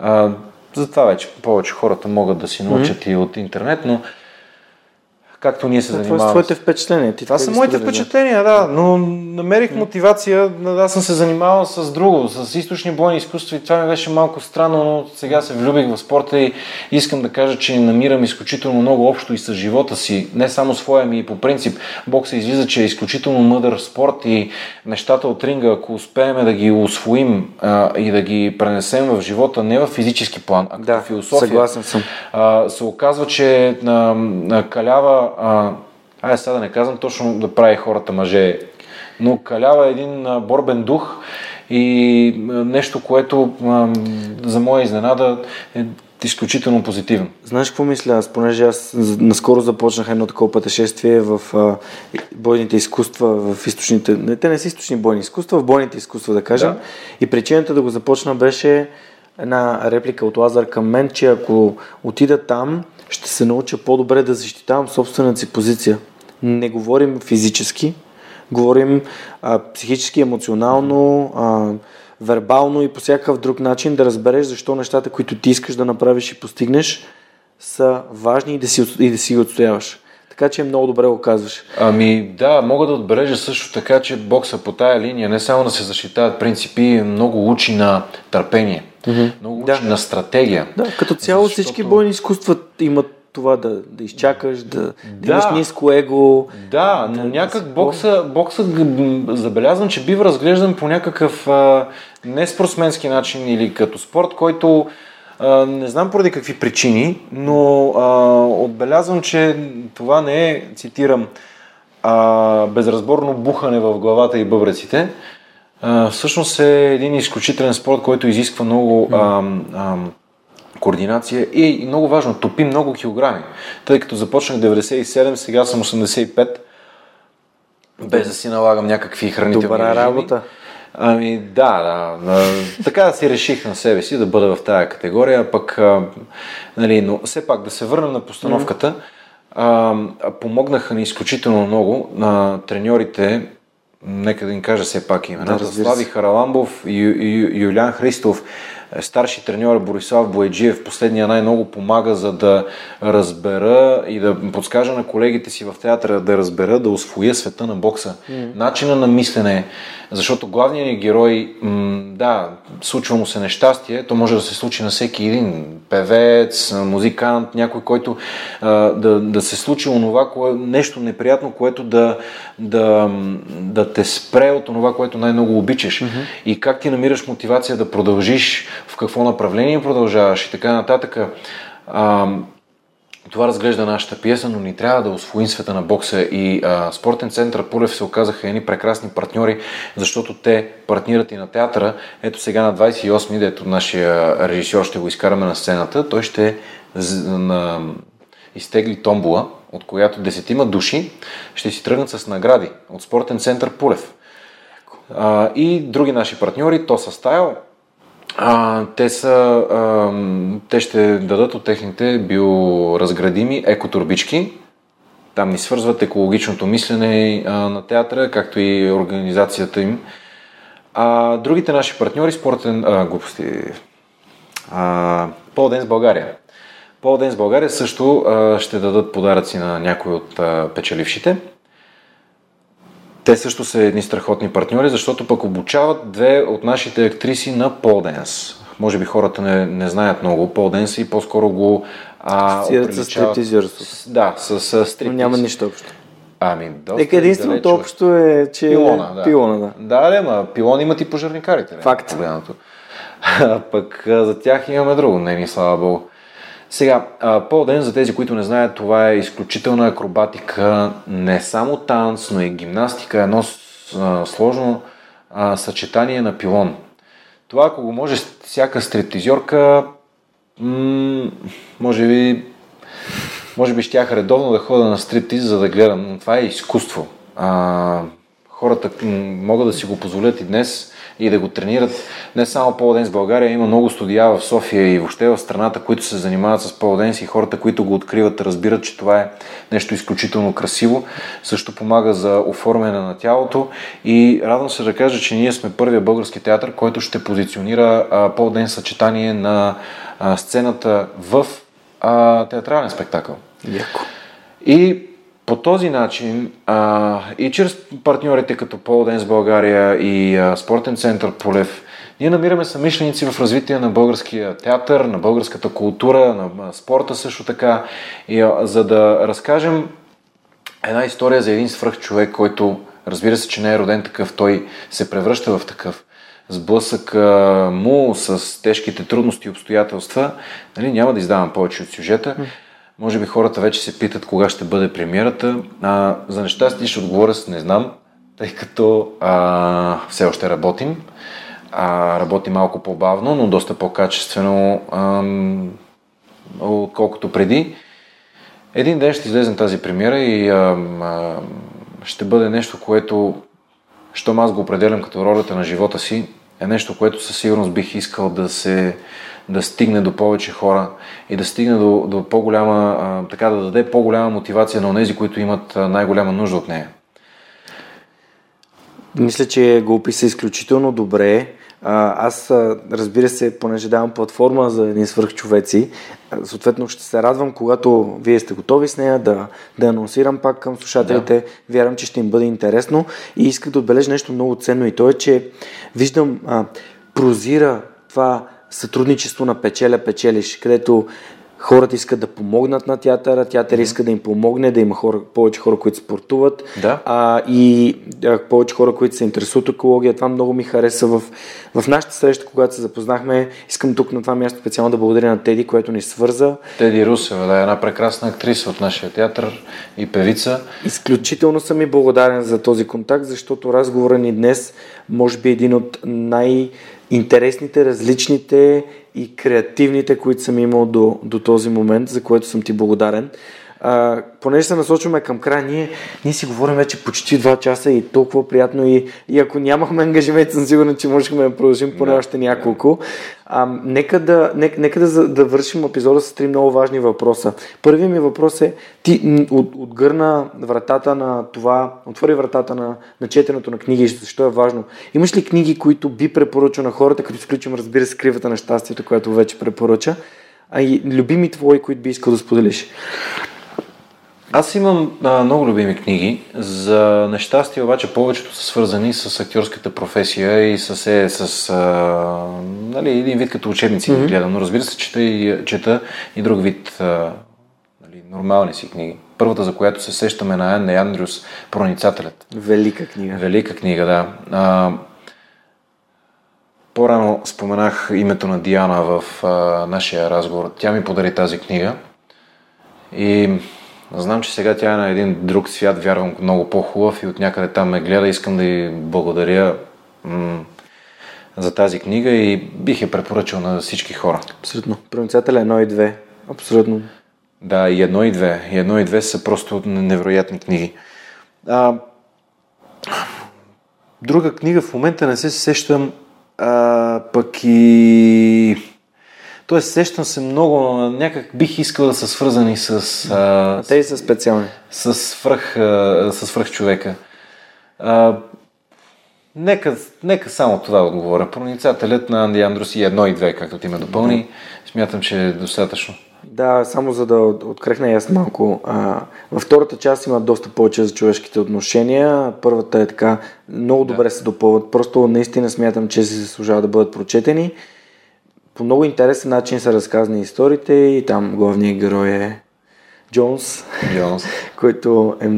А, затова вече повече хората могат да си научат и от интернет, но както ние се Това занимаваме. са твоите впечатления. Ти Това са моите впечатления, да, но намерих мотивация. Аз съм се занимавал с друго, с източни бойни изкуства и това ми беше малко странно, но сега се влюбих в спорта и искам да кажа, че намирам изключително много общо и с живота си. Не само своя ми и по принцип. Бокса излиза, че е изключително мъдър спорт и нещата от ринга, ако успеем да ги освоим а, и да ги пренесем в живота, не в физически план, а като Да, философия. съгласен съм. А, се оказва, че на, на Калява, а, айде сега да не казвам точно да прави хората мъже, но Калява един борбен дух и нещо, което за моя изненада е изключително позитивно. Знаеш какво мисля аз, понеже аз наскоро започнах едно такова пътешествие в а, бойните изкуства, в източните, не, те не са източни бойни изкуства, в бойните изкуства да кажем. Да. И причината да го започна беше една реплика от Лазар към мен, че ако отида там, ще се науча по-добре да защитавам собствената си позиция. Не говорим физически, говорим а, психически, емоционално, а, вербално и по всякакъв друг начин да разбереш защо нещата, които ти искаш да направиш и постигнеш, са важни и да си, и да си ги отстояваш. Така че много добре го казваш. Ами да, мога да отбележа също така, че бокса по тая линия не само да се защитават принципи, много учи на търпение, много учи Да. на стратегия. Да, като цяло Защото- всички бойни изкуства имат това да, да изчакаш, да, да. Да. имаш ниско его. Да, но някак бокса, бокса м, забелязвам, че бива разглеждан по някакъв а, не спортсменски начин или като спорт, който а, не знам поради какви причини, но а, отбелязвам, че това не е, цитирам, а, безразборно бухане в главата и бъбреците. А, всъщност е един изключителен спорт, който изисква много а, а, координация и, много важно, топи много килограми. Тъй като започнах 97, сега съм 85, без да си налагам някакви хранителни Добра режими. работа. Ами да, да, да. Така си реших на себе си да бъда в тая категория, пък, а, нали, но все пак да се върнем на постановката. А, помогнаха ни изключително много на треньорите, нека да им кажа все пак имената, се. Слави Хараламбов, Ю, Ю, Юлян Христов, е, старши треньор Борислав Боеджиев, последния най-много помага за да разбера и да подскажа на колегите си в театъра да разбера, да освоя света на бокса. Начина на мислене, защото главният ни герой, м, да, случва му се нещастие, то може да се случи на всеки един певец, музикант, някой, който а, да, да се случи онова, кое, нещо неприятно, което да, да, да те спре от онова, което най-много обичаш. И как ти намираш мотивация да продължиш, в какво направление продължаваш и така нататък. А, това разглежда нашата пиеса, но ни трябва да освоим света на бокса и а, спортен център Пулев се оказаха едни прекрасни партньори, защото те партнират и на театъра. Ето сега на 28-ми, дето нашия режисьор ще го изкараме на сцената, той ще на, изтегли томбула, от която десетима души ще си тръгнат с награди от спортен център Пулев. А, и други наши партньори, Тоса Стайл, а, те, са, а, те ще дадат от техните биоразградими екотурбички. Там ни свързват екологичното мислене а, на театъра, както и организацията им. А другите наши партньори, спортен... А, глупости... А, Пол Ден с България. Пол Ден с България също а, ще дадат подаръци на някои от а, печелившите. Те също са едни страхотни партньори, защото пък обучават две от нашите актриси на полденс. Може би хората не, не знаят много полденс и по-скоро го а, Асоциират с стриптизерството. Да, с, с стриптиз. Но няма нищо общо. Ами, доста Нека единственото общо е, че Пилона, да. пилона, да. Да, да, ма пилон имат и пожарникарите. е Факт. погледнато. [laughs] Пък за тях имаме друго мнение, слава богу. Сега, по-ден за тези, които не знаят, това е изключителна акробатика, не само танц, но и гимнастика, едно сложно съчетание на пилон. Това, ако го може всяка стриптизьорка, м- може би може би щях редовно да ходя на стриптиз, за да гледам, но това е изкуство. А, хората могат да си го позволят и днес и да го тренират. Не само полденс в България, има много студия в София и въобще в страната, които се занимават с полденс и хората, които го откриват, разбират, че това е нещо изключително красиво. Също помага за оформяне на тялото и радвам се да кажа, че ние сме първия български театър, който ще позиционира а, полденс съчетание на а, сцената в а, театрален спектакъл. Яко. И по този начин а, и чрез партньорите като Пол с България и а, Спортен център Полев, ние намираме самишленици в развитие на българския театър, на българската култура, на спорта също така, и, а, за да разкажем една история за един свръх човек, който разбира се, че не е роден такъв, той се превръща в такъв. Сблъсък му с тежките трудности и обстоятелства, нали, няма да издавам повече от сюжета. Може би хората вече се питат кога ще бъде премиерата. А, за нещастие ще отговоря с не знам, тъй като а, все още работим. А, работи малко по-бавно, но доста по-качествено, а, отколкото преди. Един ден ще излезем тази премиера и а, а, ще бъде нещо, което, щом аз го определям като ролята на живота си, е нещо, което със сигурност бих искал да се да стигне до повече хора и да стигне до, до по-голяма, а, така да даде по-голяма мотивация на тези, които имат най-голяма нужда от нея. Мисля, че го описа изключително добре. Аз, разбира се, понеже давам платформа за един свърхчовеци, съответно ще се радвам, когато вие сте готови с нея, да, да анонсирам пак към слушателите. Да. Вярвам, че ще им бъде интересно. И исках да отбележа нещо много ценно и то е, че виждам, а, прозира това сътрудничество на печеля-печелиш, където хората искат да помогнат на театъра, театър иска да им помогне, да има хора, повече хора, които спортуват да. а, и а, повече хора, които се интересуват екология. Това много ми хареса в, в нашата среща, когато се запознахме. Искам тук на това място специално да благодаря на Теди, което ни свърза. Теди Русева, да, е една прекрасна актриса от нашия театър и певица. Изключително съм и благодарен за този контакт, защото разговора ни днес може би е един от най- интересните, различните и креативните, които съм имал до, до този момент, за което съм ти благодарен. А, понеже се насочваме към края, ние, ние си говорим вече почти 2 часа и толкова приятно и, и ако нямахме ангажимент, съм сигурен, че можехме да продължим поне да, още няколко. А, нека да, нека, нека да, да вършим епизода с три много важни въпроса. Първият ми въпрос е, ти от, отгърна вратата на това, отвори вратата на, на четенето на книги, защо е важно. Имаш ли книги, които би препоръчал на хората, като изключим, разбира се, кривата на щастието, което вече препоръча, а и любими твои, които би искал да споделиш? Аз имам а, много любими книги. За нещастие обаче повечето са свързани с актьорската професия и с, е, с а, нали, един вид като учебници mm-hmm. гледам. Но разбира се, чета и, чета и друг вид а, нали, нормални си книги. Първата, за която се сещаме на Анне Андрюс, Проницателят. Велика книга. Велика книга, да. А, по-рано споменах името на Диана в а, нашия разговор. Тя ми подари тази книга. И Знам, че сега тя е на един друг свят, вярвам много по-хубав и от някъде там ме гледа. Искам да й благодаря м- за тази книга и бих я препоръчал на всички хора. Абсолютно. Проницателя едно и две. Абсолютно. Да, и едно и две. И едно и две са просто невероятни книги. А, друга книга в момента не се сещам, а, пък и Тоест, сещам се много, някак бих искал да са свързани с... А, Те са специални. С свръх, а, с свръх човека. А, нека, нека само това отговоря. Проницателят на Анди Андрус и едно и две, както ти ме допълни, смятам, че е достатъчно. Да, само за да открехна аз малко. А, във втората част има доста повече за човешките отношения. Първата е така, много добре да. се допълват. Просто наистина смятам, че се заслужава да бъдат прочетени по много интересен начин са разказани историите и там главният герой е Джонс, Джонс. [laughs] който е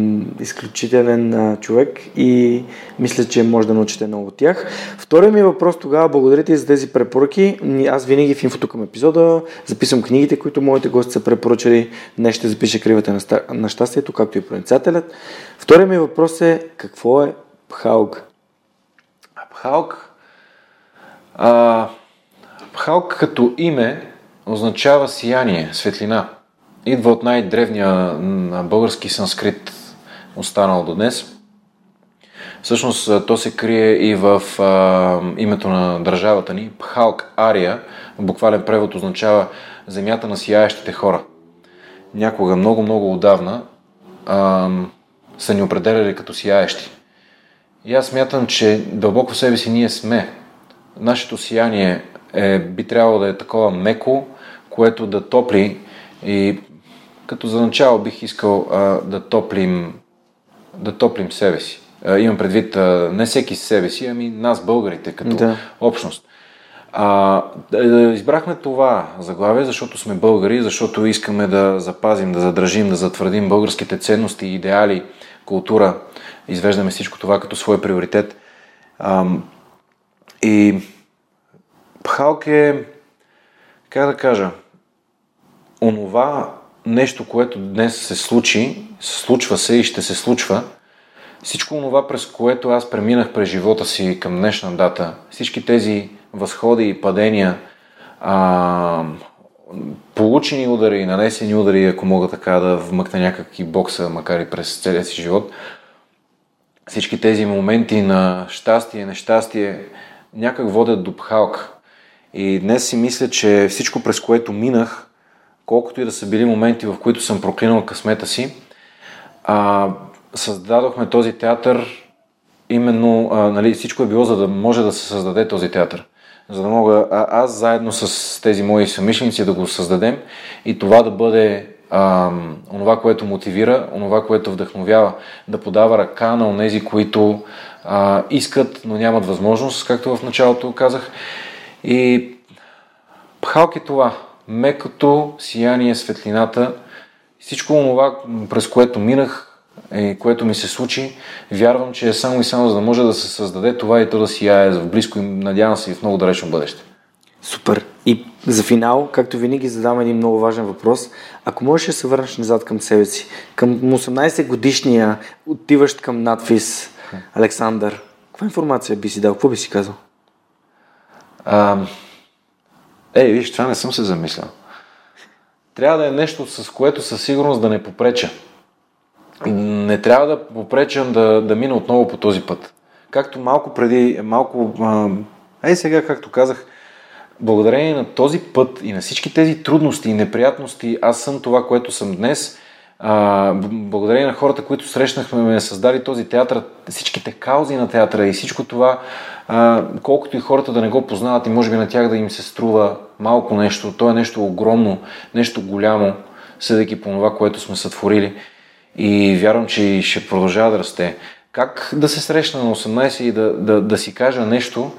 изключителен а, човек и мисля, че може да научите много от тях. Вторият ми въпрос тогава, благодаря ти за тези препоръки. Аз винаги в инфото към епизода записвам книгите, които моите гости са препоръчали. Днес ще запиша кривата на, на щастието, както и проницателят. Вторият ми въпрос е какво е Пхалк? Пхалк? А, Халк като име означава сияние, светлина. Идва от най-древния български санскрит, останал до днес. Всъщност то се крие и в а, името на държавата ни. Пхалк Ария, буквален превод означава земята на сияещите хора. Някога, много-много отдавна, а, са ни определяли като сияещи. И аз смятам, че дълбоко в себе си ние сме. Нашето сияние е, би трябвало да е такова меко, което да топли и като за начало бих искал а, да топлим да топлим себе си. А, имам предвид а, не всеки себе си, ами нас българите като да. общност. А, избрахме това заглавие, защото сме българи, защото искаме да запазим, да задържим, да затвърдим българските ценности, идеали, култура. Извеждаме всичко това като свой приоритет. А, и Халк е, как да кажа, онова нещо, което днес се случи, случва се и ще се случва, всичко това, през което аз преминах през живота си към днешна дата, всички тези възходи и падения, а, получени удари, нанесени удари, ако мога така да вмъкна някакви бокса, макар и през целия си живот, всички тези моменти на щастие, нещастие, някак водят до пхалка. И днес си мисля, че всичко през което минах, колкото и да са били моменти, в които съм проклинал късмета си, а, създадохме този театър именно, а, нали, всичко е било за да може да се създаде този театър. За да мога а, аз заедно с тези мои съмишленици да го създадем и това да бъде а, онова, което мотивира, онова, което вдъхновява, да подава ръка на онези, които а, искат, но нямат възможност, както в началото казах. И пхалк е това, мекото сияние, светлината, всичко това, през което минах, и което ми се случи, вярвам, че е само и само за да може да се създаде това и то да сияе в близко и надявам се и в много далечно бъдеще. Супер. И за финал, както винаги, задам един много важен въпрос. Ако можеш да се върнеш назад към себе си, към 18 годишния, отиващ към надфис Александър, каква информация би си дал? Какво би си казал? А, ей, виж, това не съм се замислял. Трябва да е нещо, с което със сигурност да не попреча. Не трябва да попречам да, да мина отново по този път. Както малко преди, малко... ей сега, както казах, благодарение на този път и на всички тези трудности и неприятности, аз съм това, което съм днес. А, благодарение на хората, които срещнахме, ме създали този театър, всичките каузи на театъра и всичко това, а, колкото и хората да не го познават и може би на тях да им се струва малко нещо, то е нещо огромно, нещо голямо, съдейки по това, което сме сътворили. И вярвам, че ще продължава да расте. Как да се срещна на 18 и да, да, да си кажа нещо,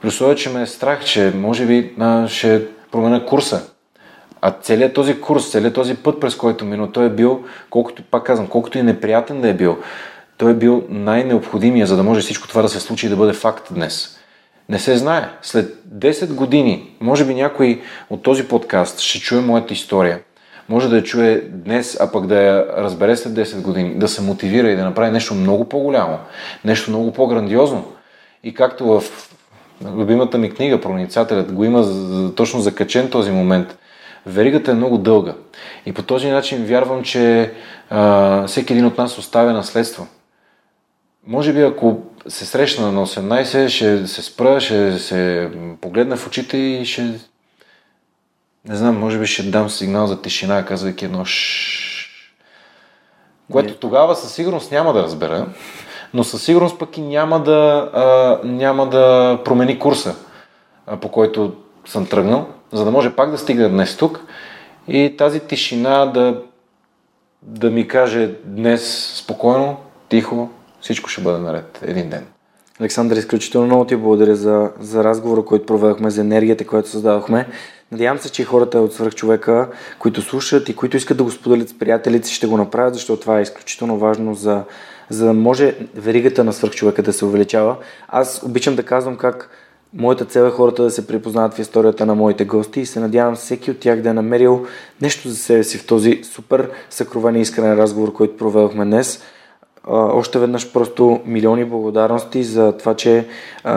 при условие, че ме е страх, че може би а, ще променя курса. А целият този курс, целият този път, през който мина, той е бил, колкото, пак казвам, колкото и неприятен да е бил, той е бил най-необходимия, за да може всичко това да се случи и да бъде факт днес. Не се знае. След 10 години, може би някой от този подкаст ще чуе моята история. Може да я чуе днес, а пък да я разбере след 10 години, да се мотивира и да направи нещо много по-голямо, нещо много по-грандиозно. И както в любимата ми книга, Проницателят, го има точно закачен този момент. Веригата е много дълга. И по този начин вярвам, че а, всеки един от нас оставя наследство. Може би ако се срещна на 18, ще се спра, ще се погледна в очите и ще... Не знам, може би ще дам сигнал за тишина, казвайки едно Което тогава със сигурност няма да разбера, но със сигурност пък и няма да, а, няма да промени курса, а, по който съм тръгнал, за да може пак да стигне днес тук и тази тишина да, да ми каже днес спокойно, тихо, всичко ще бъде наред един ден. Александър, изключително много ти благодаря за, за разговора, който проведохме, за енергията, която създадохме. Надявам се, че хората от свръхчовека, които слушат и които искат да го споделят с приятелите, ще го направят, защото това е изключително важно за, за да може веригата на свръхчовека да се увеличава. Аз обичам да казвам как моята цел е хората да се припознават в историята на моите гости и се надявам всеки от тях да е намерил нещо за себе си в този супер съкровен и искрен разговор, който проведохме днес още веднъж просто милиони благодарности за това, че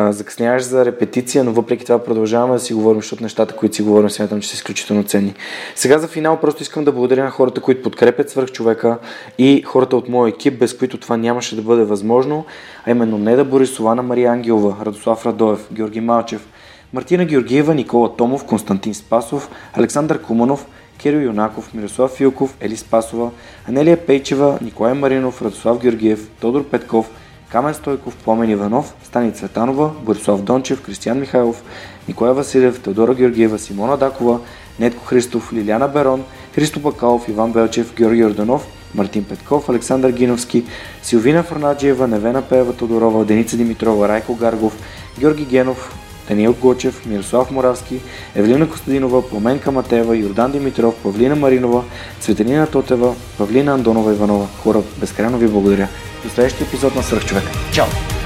закъсняваш за репетиция, но въпреки това продължаваме да си говорим, защото нещата, които си говорим, смятам, че са изключително ценни. Сега за финал просто искам да благодаря на хората, които подкрепят свърх човека и хората от моя екип, без които това нямаше да бъде възможно, а именно Неда Борисова, Мария Ангелова, Радослав Радоев, Георги Малчев, Мартина Георгиева, Никола Томов, Константин Спасов, Александър Куманов, Кирил Юнаков, Мирослав Филков, Ели Спасова, Анелия Пейчева, Николай Маринов, Радослав Георгиев, Тодор Петков, Камен Стойков, Пламен Иванов, Стани Цветанова, Борислав Дончев, Кристиян Михайлов, Николай Василев, Теодора Георгиева, Симона Дакова, Нетко Христов, Лиляна Берон, Христо Бакалов, Иван Белчев, Георги Орданов, Мартин Петков, Александър Гиновски, Силвина Фарнаджиева, Невена Пева Тодорова, Деница Димитрова, Райко Гаргов, Георги Генов, Даниил Гочев, Мирослав Моравски, Евелина Костадинова, Пламенка Матева, Йордан Димитров, Павлина Маринова, Цветанина Тотева, Павлина Андонова Иванова. Хора, безкрайно ви благодаря. До следващия епизод на Свърхчовека. Чао!